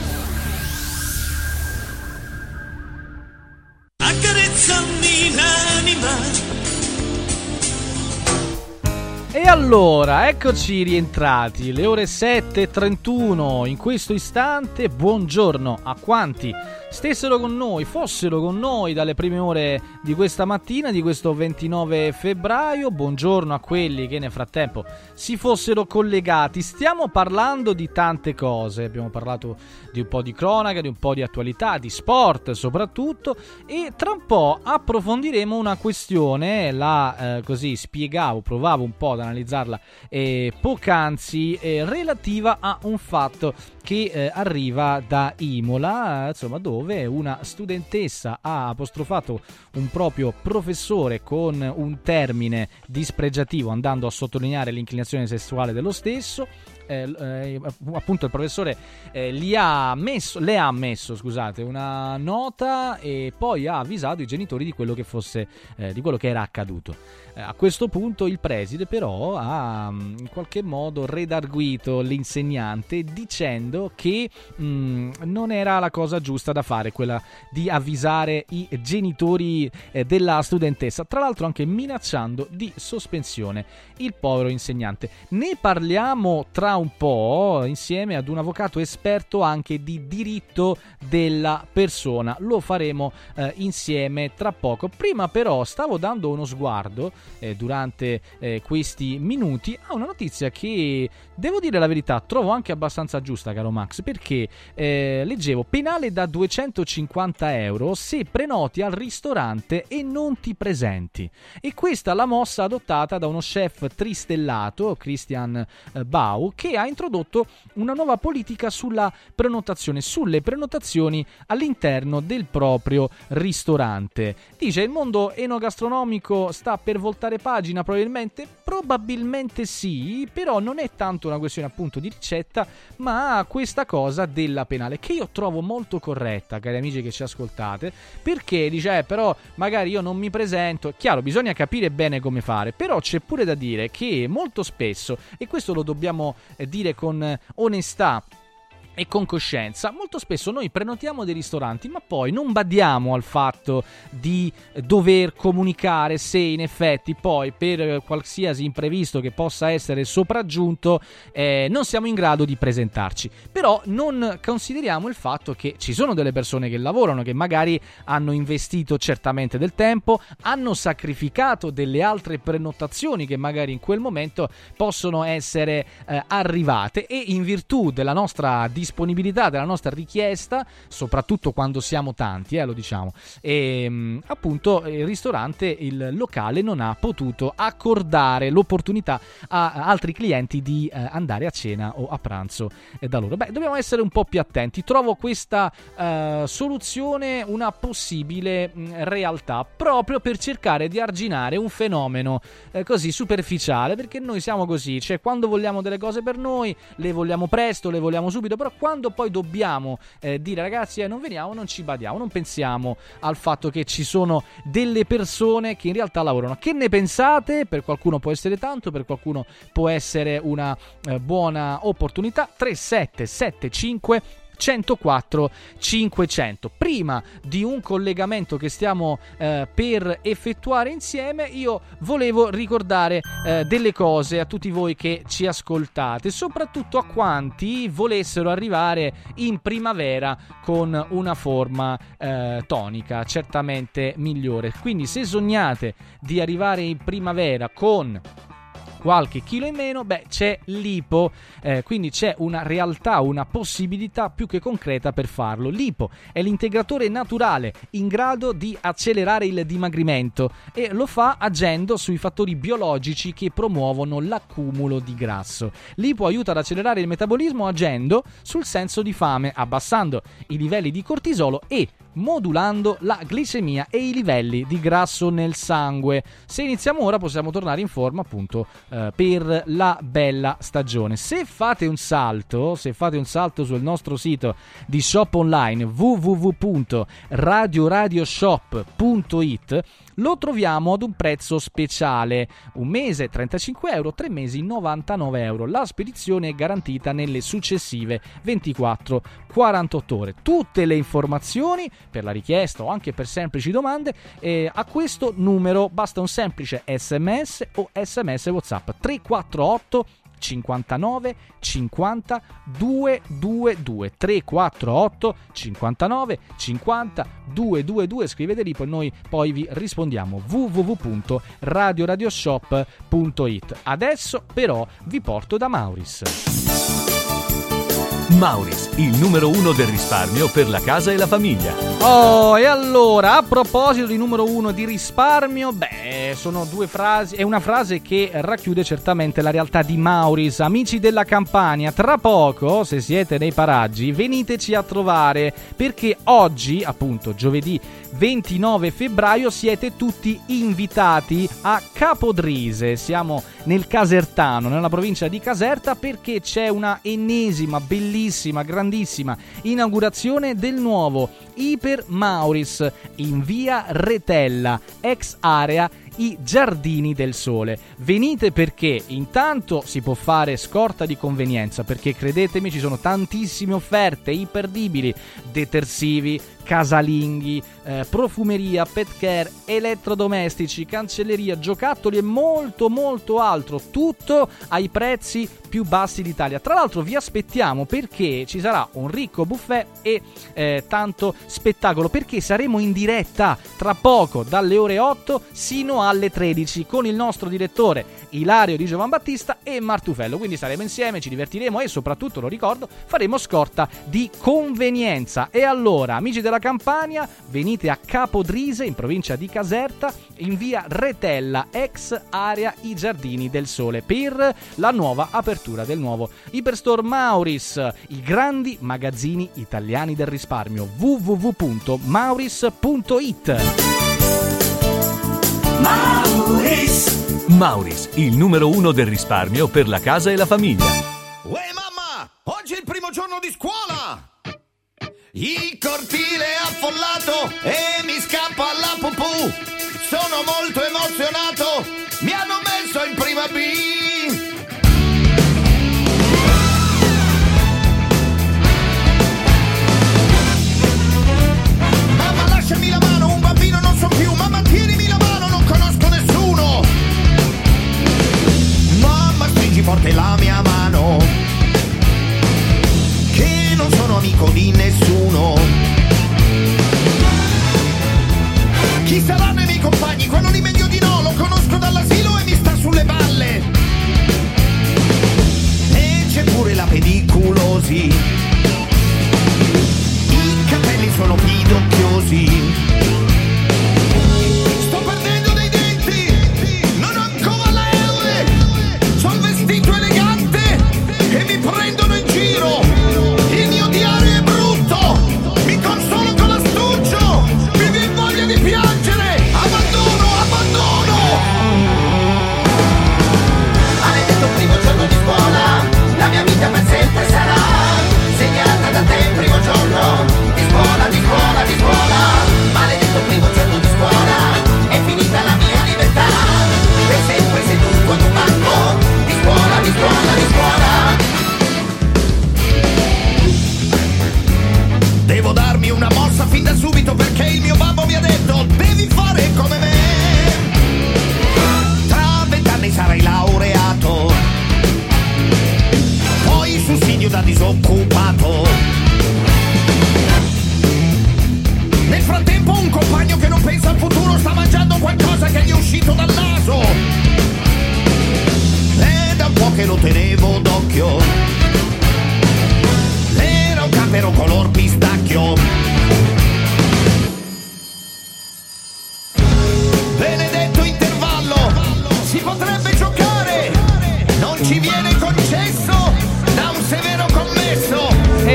Allora, eccoci rientrati, le ore 7.31 in questo istante, buongiorno a quanti stessero con noi, fossero con noi dalle prime ore di questa mattina, di questo 29 febbraio, buongiorno a quelli che nel frattempo si fossero collegati, stiamo parlando di tante cose, abbiamo parlato di un po' di cronaca, di un po' di attualità, di sport soprattutto. E tra un po' approfondiremo una questione, la eh, così spiegavo, provavo un po' ad analizzarla eh, poc'anzi, eh, relativa a un fatto che eh, arriva da Imola, insomma, dove una studentessa ha apostrofato un proprio professore con un termine dispregiativo, andando a sottolineare l'inclinazione sessuale dello stesso. Eh, eh, appunto il professore eh, ha messo, le ha messo scusate, una nota e poi ha avvisato i genitori di quello che fosse eh, di quello che era accaduto. Eh, a questo punto il preside però ha mm, in qualche modo redarguito l'insegnante dicendo che mh, non era la cosa giusta da fare quella di avvisare i genitori eh, della studentessa, tra l'altro anche minacciando di sospensione il povero insegnante. Ne parliamo tra un po' insieme ad un avvocato esperto anche di diritto della persona. Lo faremo eh, insieme tra poco. Prima però stavo dando uno sguardo eh, durante eh, questi minuti a una notizia che devo dire la verità trovo anche abbastanza giusta, caro Max, perché eh, leggevo penale da 250 euro se prenoti al ristorante e non ti presenti. E questa è la mossa adottata da uno chef tristellato, Christian eh, Bau, che ha introdotto una nuova politica sulla prenotazione, sulle prenotazioni all'interno del proprio ristorante. Dice il mondo enogastronomico sta per voltare pagina probabilmente? Probabilmente sì, però non è tanto una questione appunto di ricetta, ma questa cosa della penale che io trovo molto corretta, cari amici che ci ascoltate, perché dice eh, però magari io non mi presento, chiaro, bisogna capire bene come fare, però c'è pure da dire che molto spesso, e questo lo dobbiamo eh, dire con eh, onestà, e con coscienza, molto spesso noi prenotiamo dei ristoranti, ma poi non badiamo al fatto di dover comunicare se in effetti poi per qualsiasi imprevisto che possa essere sopraggiunto eh, non siamo in grado di presentarci. Però non consideriamo il fatto che ci sono delle persone che lavorano, che magari hanno investito certamente del tempo, hanno sacrificato delle altre prenotazioni che magari in quel momento possono essere eh, arrivate e in virtù della nostra disponibilità della nostra richiesta, soprattutto quando siamo tanti, eh, lo diciamo. E appunto il ristorante, il locale non ha potuto accordare l'opportunità a altri clienti di eh, andare a cena o a pranzo eh, da loro. Beh, dobbiamo essere un po' più attenti. Trovo questa eh, soluzione una possibile mh, realtà proprio per cercare di arginare un fenomeno eh, così superficiale, perché noi siamo così, cioè quando vogliamo delle cose per noi, le vogliamo presto, le vogliamo subito, però quando poi dobbiamo eh, dire ragazzi eh, non veniamo, non ci badiamo, non pensiamo al fatto che ci sono delle persone che in realtà lavorano. Che ne pensate? Per qualcuno può essere tanto, per qualcuno può essere una eh, buona opportunità. 3775 104 500. Prima di un collegamento che stiamo eh, per effettuare insieme, io volevo ricordare eh, delle cose a tutti voi che ci ascoltate, soprattutto a quanti volessero arrivare in primavera con una forma eh, tonica certamente migliore. Quindi se sognate di arrivare in primavera con qualche chilo in meno, beh, c'è l'IPO, eh, quindi c'è una realtà, una possibilità più che concreta per farlo. L'IPO è l'integratore naturale in grado di accelerare il dimagrimento e lo fa agendo sui fattori biologici che promuovono l'accumulo di grasso. L'IPO aiuta ad accelerare il metabolismo agendo sul senso di fame, abbassando i livelli di cortisolo e modulando la glicemia e i livelli di grasso nel sangue. Se iniziamo ora possiamo tornare in forma appunto eh, per la bella stagione. Se fate un salto, se fate un salto sul nostro sito di shop online www.radioradioshop.it lo troviamo ad un prezzo speciale, un mese 35 euro, tre mesi 99 euro. La spedizione è garantita nelle successive 24-48 ore. Tutte le informazioni per la richiesta o anche per semplici domande eh, a questo numero basta un semplice sms o sms whatsapp 348 59 50 222 348 59 50 222 scrivete lì poi noi poi vi rispondiamo. www.radioradioshop.it adesso però vi porto da Mauris Mauris, il numero uno del risparmio per la casa e la famiglia. Oh, e allora, a proposito di numero uno di risparmio, beh, sono due frasi, è una frase che racchiude certamente la realtà di Mauris. Amici della Campania, tra poco, se siete nei paraggi, veniteci a trovare, perché oggi, appunto, giovedì 29 febbraio, siete tutti invitati a Capodrise. Siamo nel Casertano, nella provincia di Caserta, perché c'è una ennesima, bellissima, grandissima inaugurazione del nuovo Iper Mauris in via Retella, ex area i Giardini del Sole. Venite perché intanto si può fare scorta di convenienza, perché credetemi ci sono tantissime offerte imperdibili, detersivi, casalinghi, eh, profumeria, pet care, elettrodomestici, cancelleria, giocattoli e molto molto altro, tutto ai prezzi più bassi d'Italia. Tra l'altro vi aspettiamo perché ci sarà un ricco buffet e eh, tanto spettacolo perché saremo in diretta tra poco dalle ore 8 sino alle 13 con il nostro direttore Ilario di Giovan Battista e Martufello. Quindi saremo insieme, ci divertiremo e soprattutto, lo ricordo, faremo scorta di convenienza. E allora, amici della Campania, venite a Capodrise in provincia di Caserta in via Retella, ex area I Giardini del Sole, per la nuova apertura del nuovo Iperstore Mauris, i grandi magazzini italiani del risparmio www.mauris.it. Mauris! Mauris, il numero uno del risparmio per la casa e la famiglia. Uè mamma, oggi è il primo giorno di scuola! Il cortile è affollato e mi scappa la pupù! Sono molto emozionato, mi hanno messo in prima B! Lasciami la mano, non sono amico di nessuno. Chi saranno i miei compagni? Quello di meglio di no, lo conosco dall'asilo e mi sta sulle palle. E c'è pure la pediculosi. I capelli sono pidocchiosi.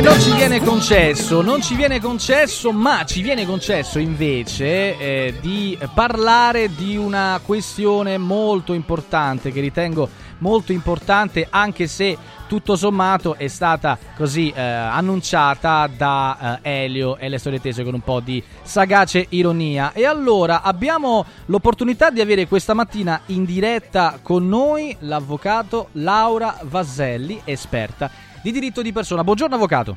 Non ci viene concesso, non ci viene concesso, ma ci viene concesso invece eh, di parlare di una questione molto importante che ritengo molto importante anche se tutto sommato è stata così eh, annunciata da eh, Elio e le storie tese con un po' di sagace ironia. E allora abbiamo l'opportunità di avere questa mattina in diretta con noi l'avvocato Laura Vaselli, esperta di diritto di persona. Buongiorno avvocato.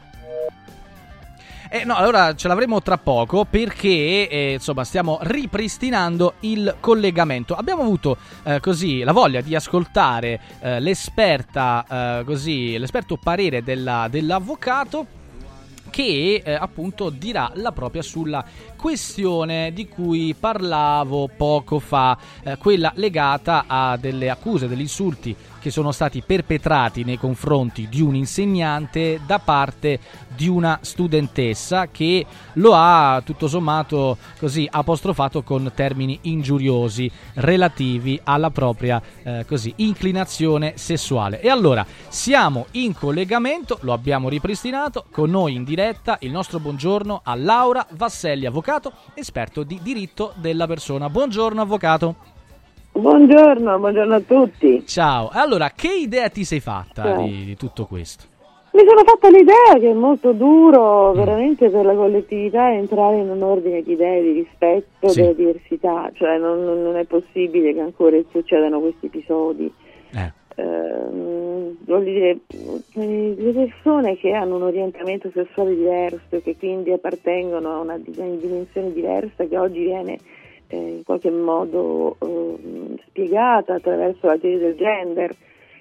Eh, no, allora ce l'avremo tra poco perché eh, insomma stiamo ripristinando il collegamento. Abbiamo avuto eh, così la voglia di ascoltare eh, l'esperta, eh, così, l'esperto parere della, dell'avvocato che eh, appunto dirà la propria sulla questione di cui parlavo poco fa, eh, quella legata a delle accuse, degli insulti che sono stati perpetrati nei confronti di un insegnante da parte di una studentessa che lo ha tutto sommato così apostrofato con termini ingiuriosi relativi alla propria eh, così, inclinazione sessuale. E allora siamo in collegamento, lo abbiamo ripristinato con noi in diretta il nostro buongiorno a Laura Vasselli, avvocato, esperto di diritto della persona. Buongiorno avvocato. Buongiorno, buongiorno a tutti. Ciao, allora che idea ti sei fatta di, di tutto questo? Mi sono fatta l'idea che è molto duro veramente per la collettività entrare in un ordine di idee di rispetto Sì. delle diversità, cioè non- non è possibile che ancora succedano questi episodi. Eh. Ehm, voglio dire, eh, le persone che hanno un orientamento sessuale diverso e che quindi appartengono a una di- dimensione diversa che oggi viene eh, in qualche modo ehm, spiegata attraverso la teoria del gender,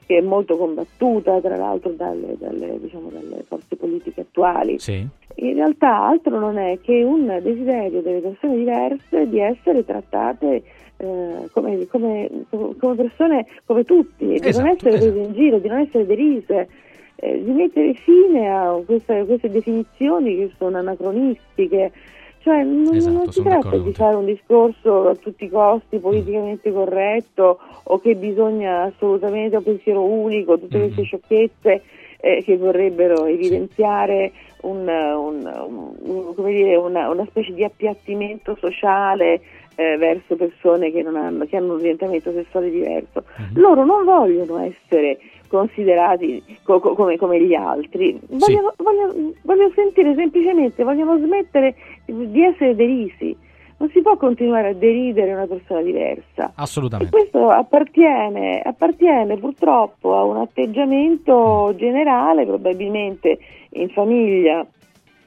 che è molto combattuta tra l'altro dalle, dalle, diciamo, dalle forze politiche attuali. Sì. In realtà altro non è che un desiderio delle persone diverse di essere trattate eh, come, come- come persone come tutti, di Esatto, non essere esatto. prese in giro, di non essere derise, eh, di mettere fine a queste, queste definizioni che sono anacronistiche. Cioè non, Esatto, non si tratta di fare un discorso a tutti i costi politicamente corretto o che bisogna assolutamente un pensiero unico, tutte queste sciocchezze eh, che vorrebbero evidenziare un, un- un- come dire, una, una specie di appiattimento sociale eh, verso persone che, non hanno, che hanno un orientamento sessuale diverso. Loro non vogliono essere considerati co- co- come, come gli altri, vogliono, vogliono- vogliono sentire semplicemente, vogliono smettere di essere derisi. Non si può continuare a deridere una persona diversa. Assolutamente. Questo appartiene, appartiene purtroppo a un atteggiamento generale, probabilmente in famiglia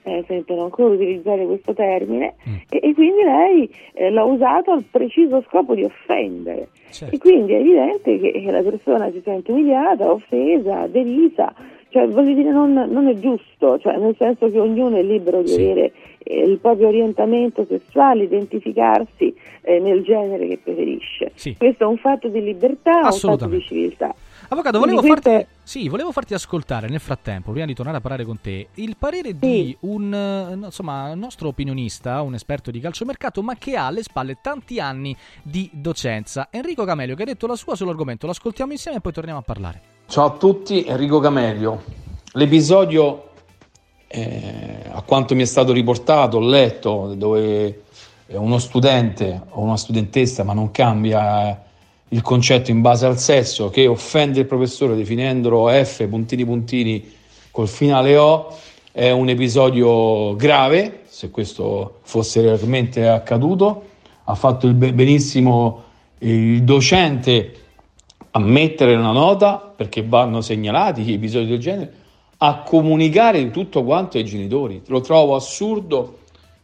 eh, sentono ancora utilizzare questo termine e, e quindi lei eh, l'ha usato al preciso scopo di offendere. E quindi è evidente che che la persona si sente umiliata, offesa, derisa, cioè voglio dire non, non è giusto, cioè nel senso che ognuno è libero di avere eh, il proprio orientamento sessuale, identificarsi eh, nel genere che preferisce. Sì. Questo è un fatto di libertà, un fatto di civiltà. Avvocato, volevo farti, sì, volevo farti ascoltare nel frattempo, prima di tornare a parlare con te, il parere di un eh, insomma, nostro opinionista, un esperto di calciomercato, ma che ha alle spalle tanti anni di docenza. Enrico Camelio, che ha detto la sua sull'argomento. Lo ascoltiamo insieme e poi torniamo a parlare. Ciao a tutti, Enrico Camelio. L'episodio, eh, a quanto mi è stato riportato, ho letto, dove uno studente o una studentessa, ma non cambia il concetto in base al sesso, che offende il professore definendolo F puntini puntini col finale O, è un episodio grave, se questo fosse realmente accaduto. Ha fatto benissimo il docente a mettere una nota perché vanno segnalati gli episodi del genere, a comunicare tutto quanto ai genitori. Lo trovo assurdo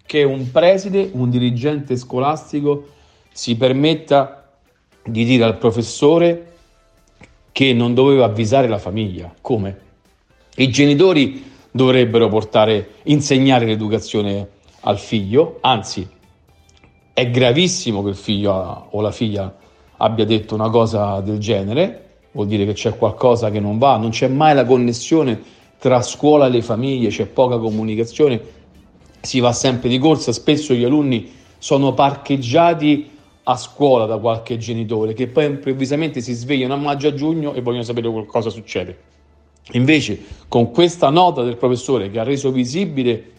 che un preside, un dirigente scolastico si permetta di dire al professore che non doveva avvisare la famiglia. Come? I genitori dovrebbero portare, insegnare l'educazione al figlio, anzi è gravissimo che il figlio o la figlia abbia detto una cosa del genere, vuol dire che c'è qualcosa che non va, non c'è mai la connessione tra scuola e le famiglie, c'è poca comunicazione, si va sempre di corsa, spesso gli alunni sono parcheggiati a scuola da qualche genitore che poi improvvisamente si svegliano a maggio a giugno e vogliono sapere cosa succede. Invece, con questa nota del professore che ha reso visibile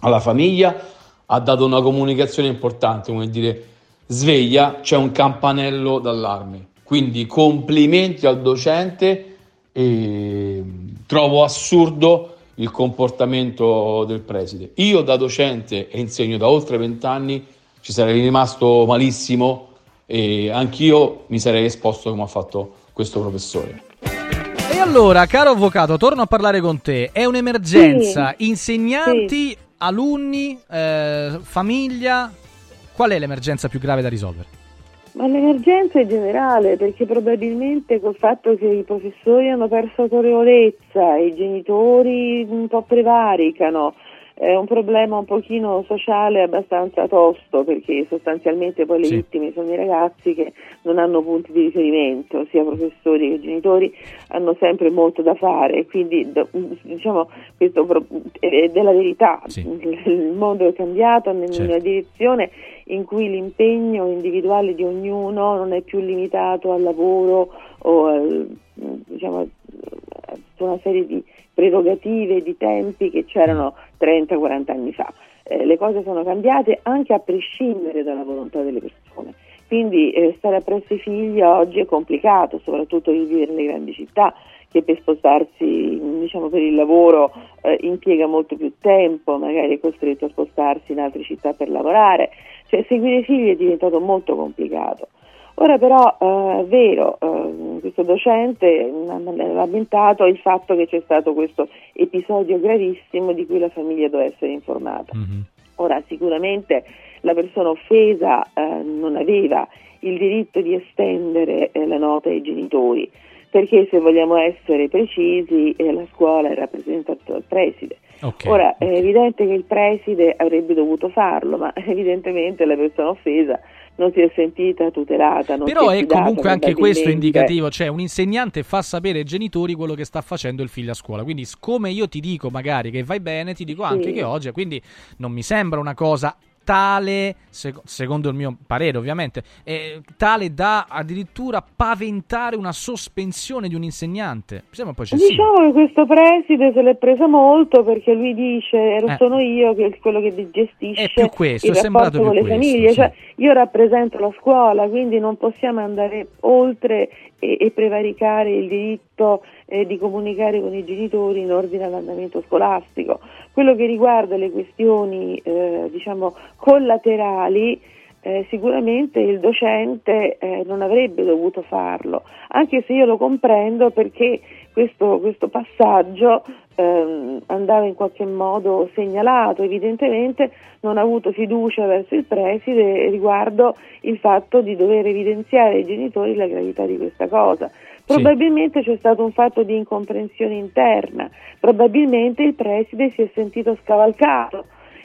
alla famiglia, ha dato una comunicazione importante, come dire, sveglia, c'è un campanello d'allarme. Quindi complimenti al docente e trovo assurdo il comportamento del preside. Io da docente e insegno da oltre vent'anni ci sarei rimasto malissimo e anch'io mi sarei esposto come ha fatto questo professore. E allora, caro avvocato, torno a parlare con te. È un'emergenza? Sì. Insegnanti, Sì. alunni, eh, famiglia? Qual è l'emergenza più grave da risolvere? Ma l'emergenza è generale perché probabilmente col fatto che i professori hanno perso autorevolezza, i genitori un po' prevaricano, è un problema un pochino sociale abbastanza tosto perché sostanzialmente poi le Sì. vittime sono i ragazzi che non hanno punti di riferimento, sia professori che genitori hanno sempre molto da fare, quindi do- diciamo questo è della verità, il mondo è cambiato in una Certo. direzione in cui l'impegno individuale di ognuno non è più limitato al lavoro o al, diciamo, a tutta una serie di prerogative di tempi che c'erano 30-40 anni fa. Eh, le cose sono cambiate anche a prescindere dalla volontà delle persone. Quindi eh, stare appresso ai figli oggi è complicato, soprattutto chi vive nelle grandi città, che per spostarsi diciamo, per il lavoro eh, impiega molto più tempo, magari è costretto a spostarsi in altre città per lavorare. Cioè seguire i figli è diventato molto complicato. Ora però eh, è vero, eh, questo docente ha lamentato il fatto che c'è stato questo episodio gravissimo di cui la famiglia doveva essere informata. Ora sicuramente la persona offesa eh, non aveva il diritto di estendere eh, la nota ai genitori, perché se vogliamo essere precisi eh, la scuola è rappresentata dal preside. Ok. Ora è evidente che il preside avrebbe dovuto farlo, ma (laughs) evidentemente la persona offesa non si è sentita tutelata. Però è fidata, comunque anche questo indicativo, cioè un insegnante fa sapere ai genitori quello che sta facendo il figlio a scuola, quindi siccome io ti dico magari che vai bene, ti dico anche Sì. che oggi, quindi non mi sembra una cosa tale, sec- secondo il mio parere ovviamente, eh, tale da addirittura paventare una sospensione di un insegnante. Mi sembra un po' eccessivo. Diciamo che questo preside se l'è presa molto perché lui dice ero Eh. sono io che quello che gestisce È più questo, il rapporto con le questo, famiglie, sì. cioè io rappresento la scuola, quindi non possiamo andare oltre e, e prevaricare il diritto eh, di comunicare con i genitori in ordine all'andamento scolastico. Quello che riguarda le questioni eh, diciamo collaterali eh, sicuramente il docente eh, non avrebbe dovuto farlo, anche se io lo comprendo perché questo, questo passaggio ehm, andava in qualche modo segnalato, evidentemente non ha avuto fiducia verso il preside riguardo il fatto di dover evidenziare ai genitori la gravità di questa cosa. Probabilmente c'è stato un fatto di incomprensione interna, probabilmente il preside si è sentito scavalcato.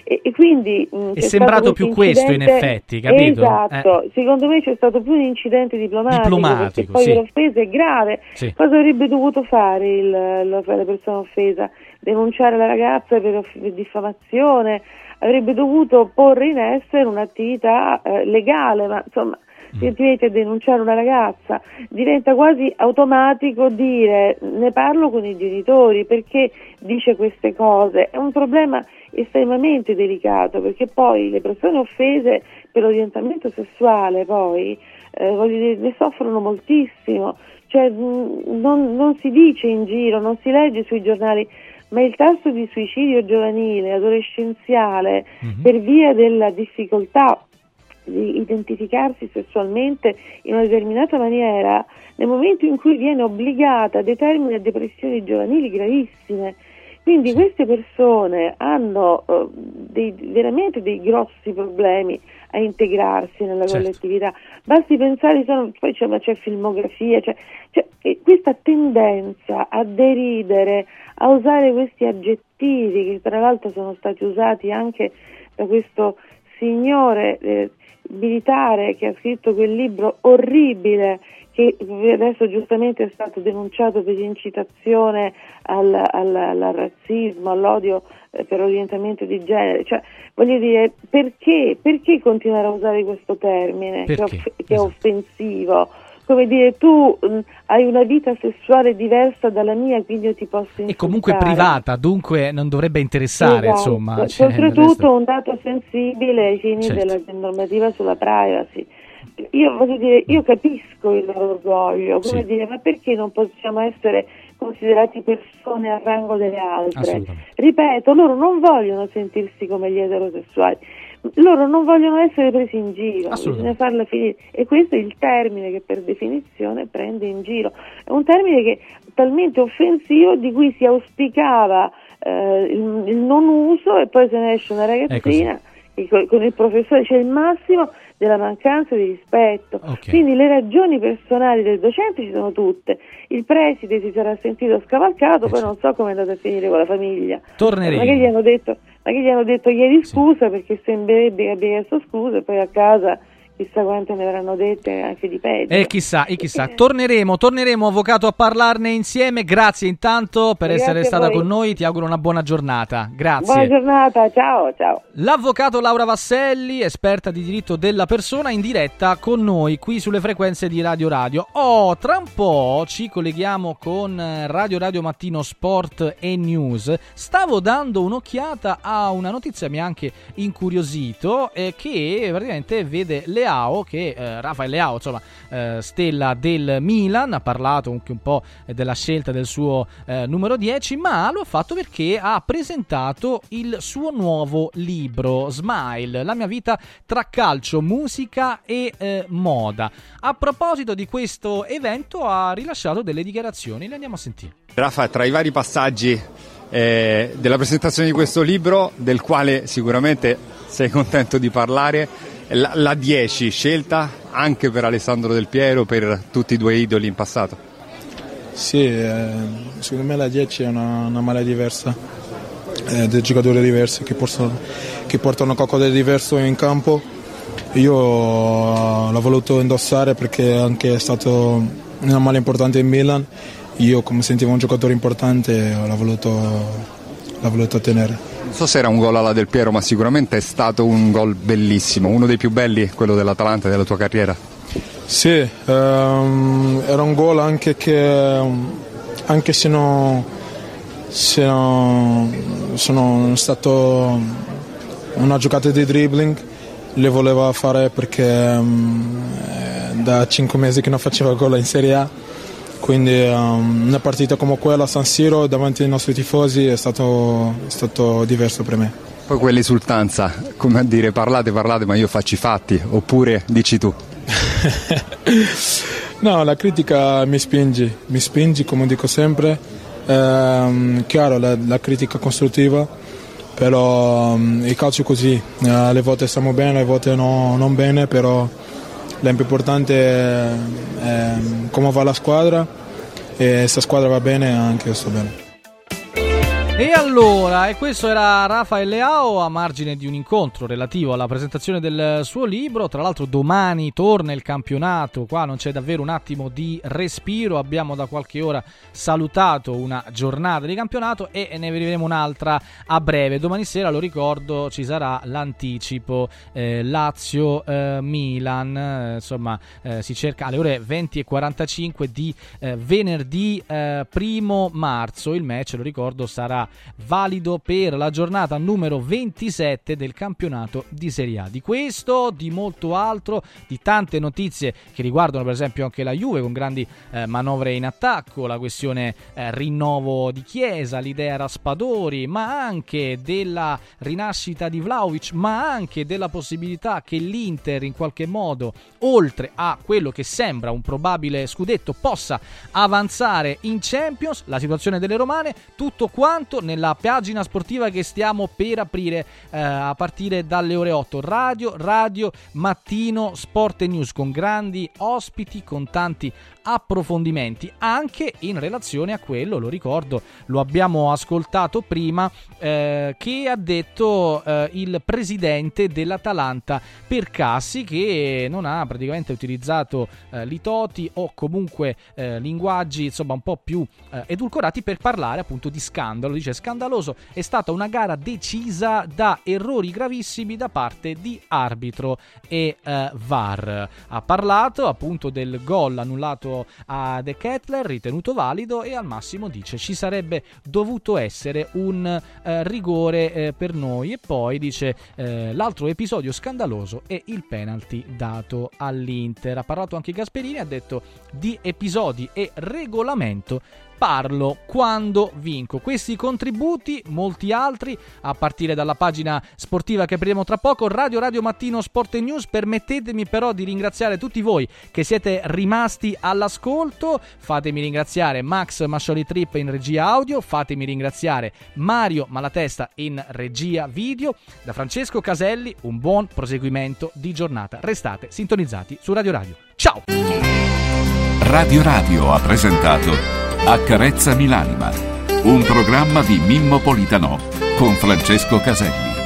E, e quindi mh, È c'è sembrato più questo in effetti, capito? Esatto, Eh. secondo me c'è stato più un incidente diplomatico, Diplomatico, perché poi sì. l'offesa è grave. Sì. Cosa avrebbe dovuto fare il- la, la persona offesa? Denunciare la ragazza per, per diffamazione? Avrebbe dovuto porre in essere un'attività eh, legale, ma insomma A denunciare una ragazza diventa quasi automatico dire ne parlo con i genitori perché dice queste cose. È un problema estremamente delicato perché poi le persone offese per orientamento sessuale poi eh, voglio dire, ne soffrono moltissimo. Cioè, non, non si dice in giro, non si legge sui giornali, ma il tasso di suicidio giovanile, adolescenziale, per via della difficoltà di identificarsi sessualmente in una determinata maniera, nel momento in cui viene obbligata, determina depressioni giovanili gravissime. Quindi queste persone hanno eh, dei- veramente dei grossi problemi a integrarsi nella Certo. collettività. Basti pensare, sono- poi c'è, ma c'è filmografia, c'è, c'è- questa tendenza a deridere, a usare questi aggettivi che tra l'altro sono stati usati anche da questo signore eh, militare che ha scritto quel libro orribile che adesso giustamente è stato denunciato per incitazione al, al- al razzismo, all'odio eh, per orientamento di genere. Cioè, voglio dire, perché, perché continuare a usare questo termine che è, Perché? off- che è offensivo? Come dire, tu mh, hai una vita sessuale diversa dalla mia, quindi io ti posso E comunque insultare. privata, dunque non dovrebbe interessare, Esatto. insomma. cioè, Oltretutto resto- un dato sensibile ai fini Certo. della normativa sulla privacy. Io voglio dire, io capisco il loro orgoglio, come Sì. dire, ma perché non possiamo essere considerati persone a rango delle altre? Ripeto, loro non vogliono sentirsi come gli eterosessuali, loro non vogliono essere presi in giro, bisogna farla finire. E questo è il termine che per definizione prende in giro. È un termine che è talmente offensivo di cui si auspicava eh, il, il non uso e poi se ne esce una ragazzina che co- con il professore c'è il massimo della mancanza di rispetto. Ok. Quindi le ragioni personali del docente ci sono tutte. Il preside si sarà sentito scavalcato, poi non so come è andato a finire con la famiglia. Torneremo. Magari gli hanno detto, magari gli hanno detto ieri scusa perché sembrerebbe che abbia chiesto scusa e poi a casa chissà quante ne avranno dette anche di peggio. E chissà, e chissà, torneremo, torneremo avvocato a parlarne insieme. Grazie intanto per Grazie essere stata con noi. Ti auguro una buona giornata. Grazie. Buona giornata, ciao ciao. L'avvocato Laura Vasselli, esperta di diritto della persona, in diretta con noi qui sulle frequenze di Radio Radio. Oh, tra un po' ci colleghiamo con Radio Radio Mattino Sport e News. Stavo dando un'occhiata a una notizia mi ha anche incuriosito eh, che praticamente vede Leao, che eh, Rafael Leao, insomma, eh, stella del Milan, ha parlato anche un po' della scelta del suo eh, numero 10, ma lo ha fatto perché ha presentato il suo nuovo libro, Smile, la mia vita tra calcio, musica e eh, moda. A proposito di questo evento ha rilasciato delle dichiarazioni, le andiamo a sentire. Rafa, tra i vari passaggi eh, della presentazione di questo libro, del quale sicuramente sei contento di parlare, la, la 10 scelta anche per Alessandro Del Piero, per tutti i due idoli in passato. Sì, eh, secondo me la 10 è una, una maglia diversa, eh, dei giocatori diversi che portano, che portano qualcosa di diverso in campo. Io eh, l'ho voluto indossare perché anche è stato una maglia importante in Milan. Io come sentivo un giocatore importante l'ho voluto, l'ho voluto tenere. Non so se era un gol alla Del Piero, ma sicuramente è stato un gol bellissimo, uno dei più belli, quello dell'Atalanta della tua carriera. Sì, ehm, era un gol anche che anche se non non sono stato una giocata di dribbling le voleva fare perché eh, da 5 mesi che non faceva gol in Serie A quindi ehm, una partita come quella a San Siro davanti ai nostri tifosi è stato, è stato diverso per me. Poi quell'esultanza, come a dire parlate, parlate, ma io faccio i fatti, oppure dici tu. (laughs) No, la critica mi spinge, mi spinge come dico sempre. Ehm, chiaro, la, la critica costruttiva, però um, il calcio è così, Eh, alle volte stiamo bene, alle volte no- non bene, però l'importante importante è, è come va la squadra e se la squadra va bene anche io sto bene. E allora, e questo era Rafael Leao a margine di un incontro relativo alla presentazione del suo libro. Tra l'altro domani torna il campionato, qua non c'è davvero un attimo di respiro, abbiamo da qualche ora salutato una giornata di campionato e ne vedremo un'altra a breve. Domani sera, lo ricordo, ci sarà l'anticipo eh, Lazio-Milan, eh, insomma eh, si cerca alle ore 20 e 45 di eh, venerdì eh, primo marzo. Il match, lo ricordo, sarà valido per la giornata numero 27 del campionato di Serie A. Di questo, di molto altro, di tante notizie che riguardano per esempio anche la Juve con grandi eh, manovre in attacco, la questione eh, rinnovo di Chiesa, l'idea Raspadori, ma anche della rinascita di Vlaovic, ma anche della possibilità che l'Inter in qualche modo, oltre a quello che sembra un probabile scudetto, possa avanzare in Champions, la situazione delle romane, tutto quanto nella pagina sportiva che stiamo per aprire eh, a partire dalle ore 8. Radio, radio, mattino, sport e news con grandi ospiti, con tanti approfondimenti anche in relazione a quello, lo ricordo, lo abbiamo ascoltato prima, eh, che ha detto eh, il presidente dell'Atalanta Percassi che non ha praticamente utilizzato eh, litoti o comunque eh, linguaggi insomma un po' più eh, edulcorati per parlare appunto di scandalo, dice scandaloso, è stata una gara decisa da errori gravissimi da parte di arbitro e eh, VAR. Ha parlato appunto del gol annullato a De Kettler, ritenuto valido e al massimo dice ci sarebbe dovuto essere un eh, rigore eh, per noi e poi dice eh, l'altro episodio scandaloso è il penalty dato all'Inter. Ha parlato anche Gasperini, ha detto di episodi e regolamento parlo quando vinco. Questi contributi, molti altri, a partire dalla pagina sportiva che apriremo tra poco, Radio Radio Mattino Sport e News. Permettetemi però di ringraziare tutti voi che siete rimasti all'ascolto. Fatemi ringraziare Max Mascioli Trip in regia audio, fatemi ringraziare Mario Malatesta in regia video. Da Francesco Caselli, un buon proseguimento di giornata. Restate sintonizzati su Radio Radio. Ciao! Radio Radio ha presentato Accarezzami l'anima, un programma di Mimmo Politano con Francesco Caselli.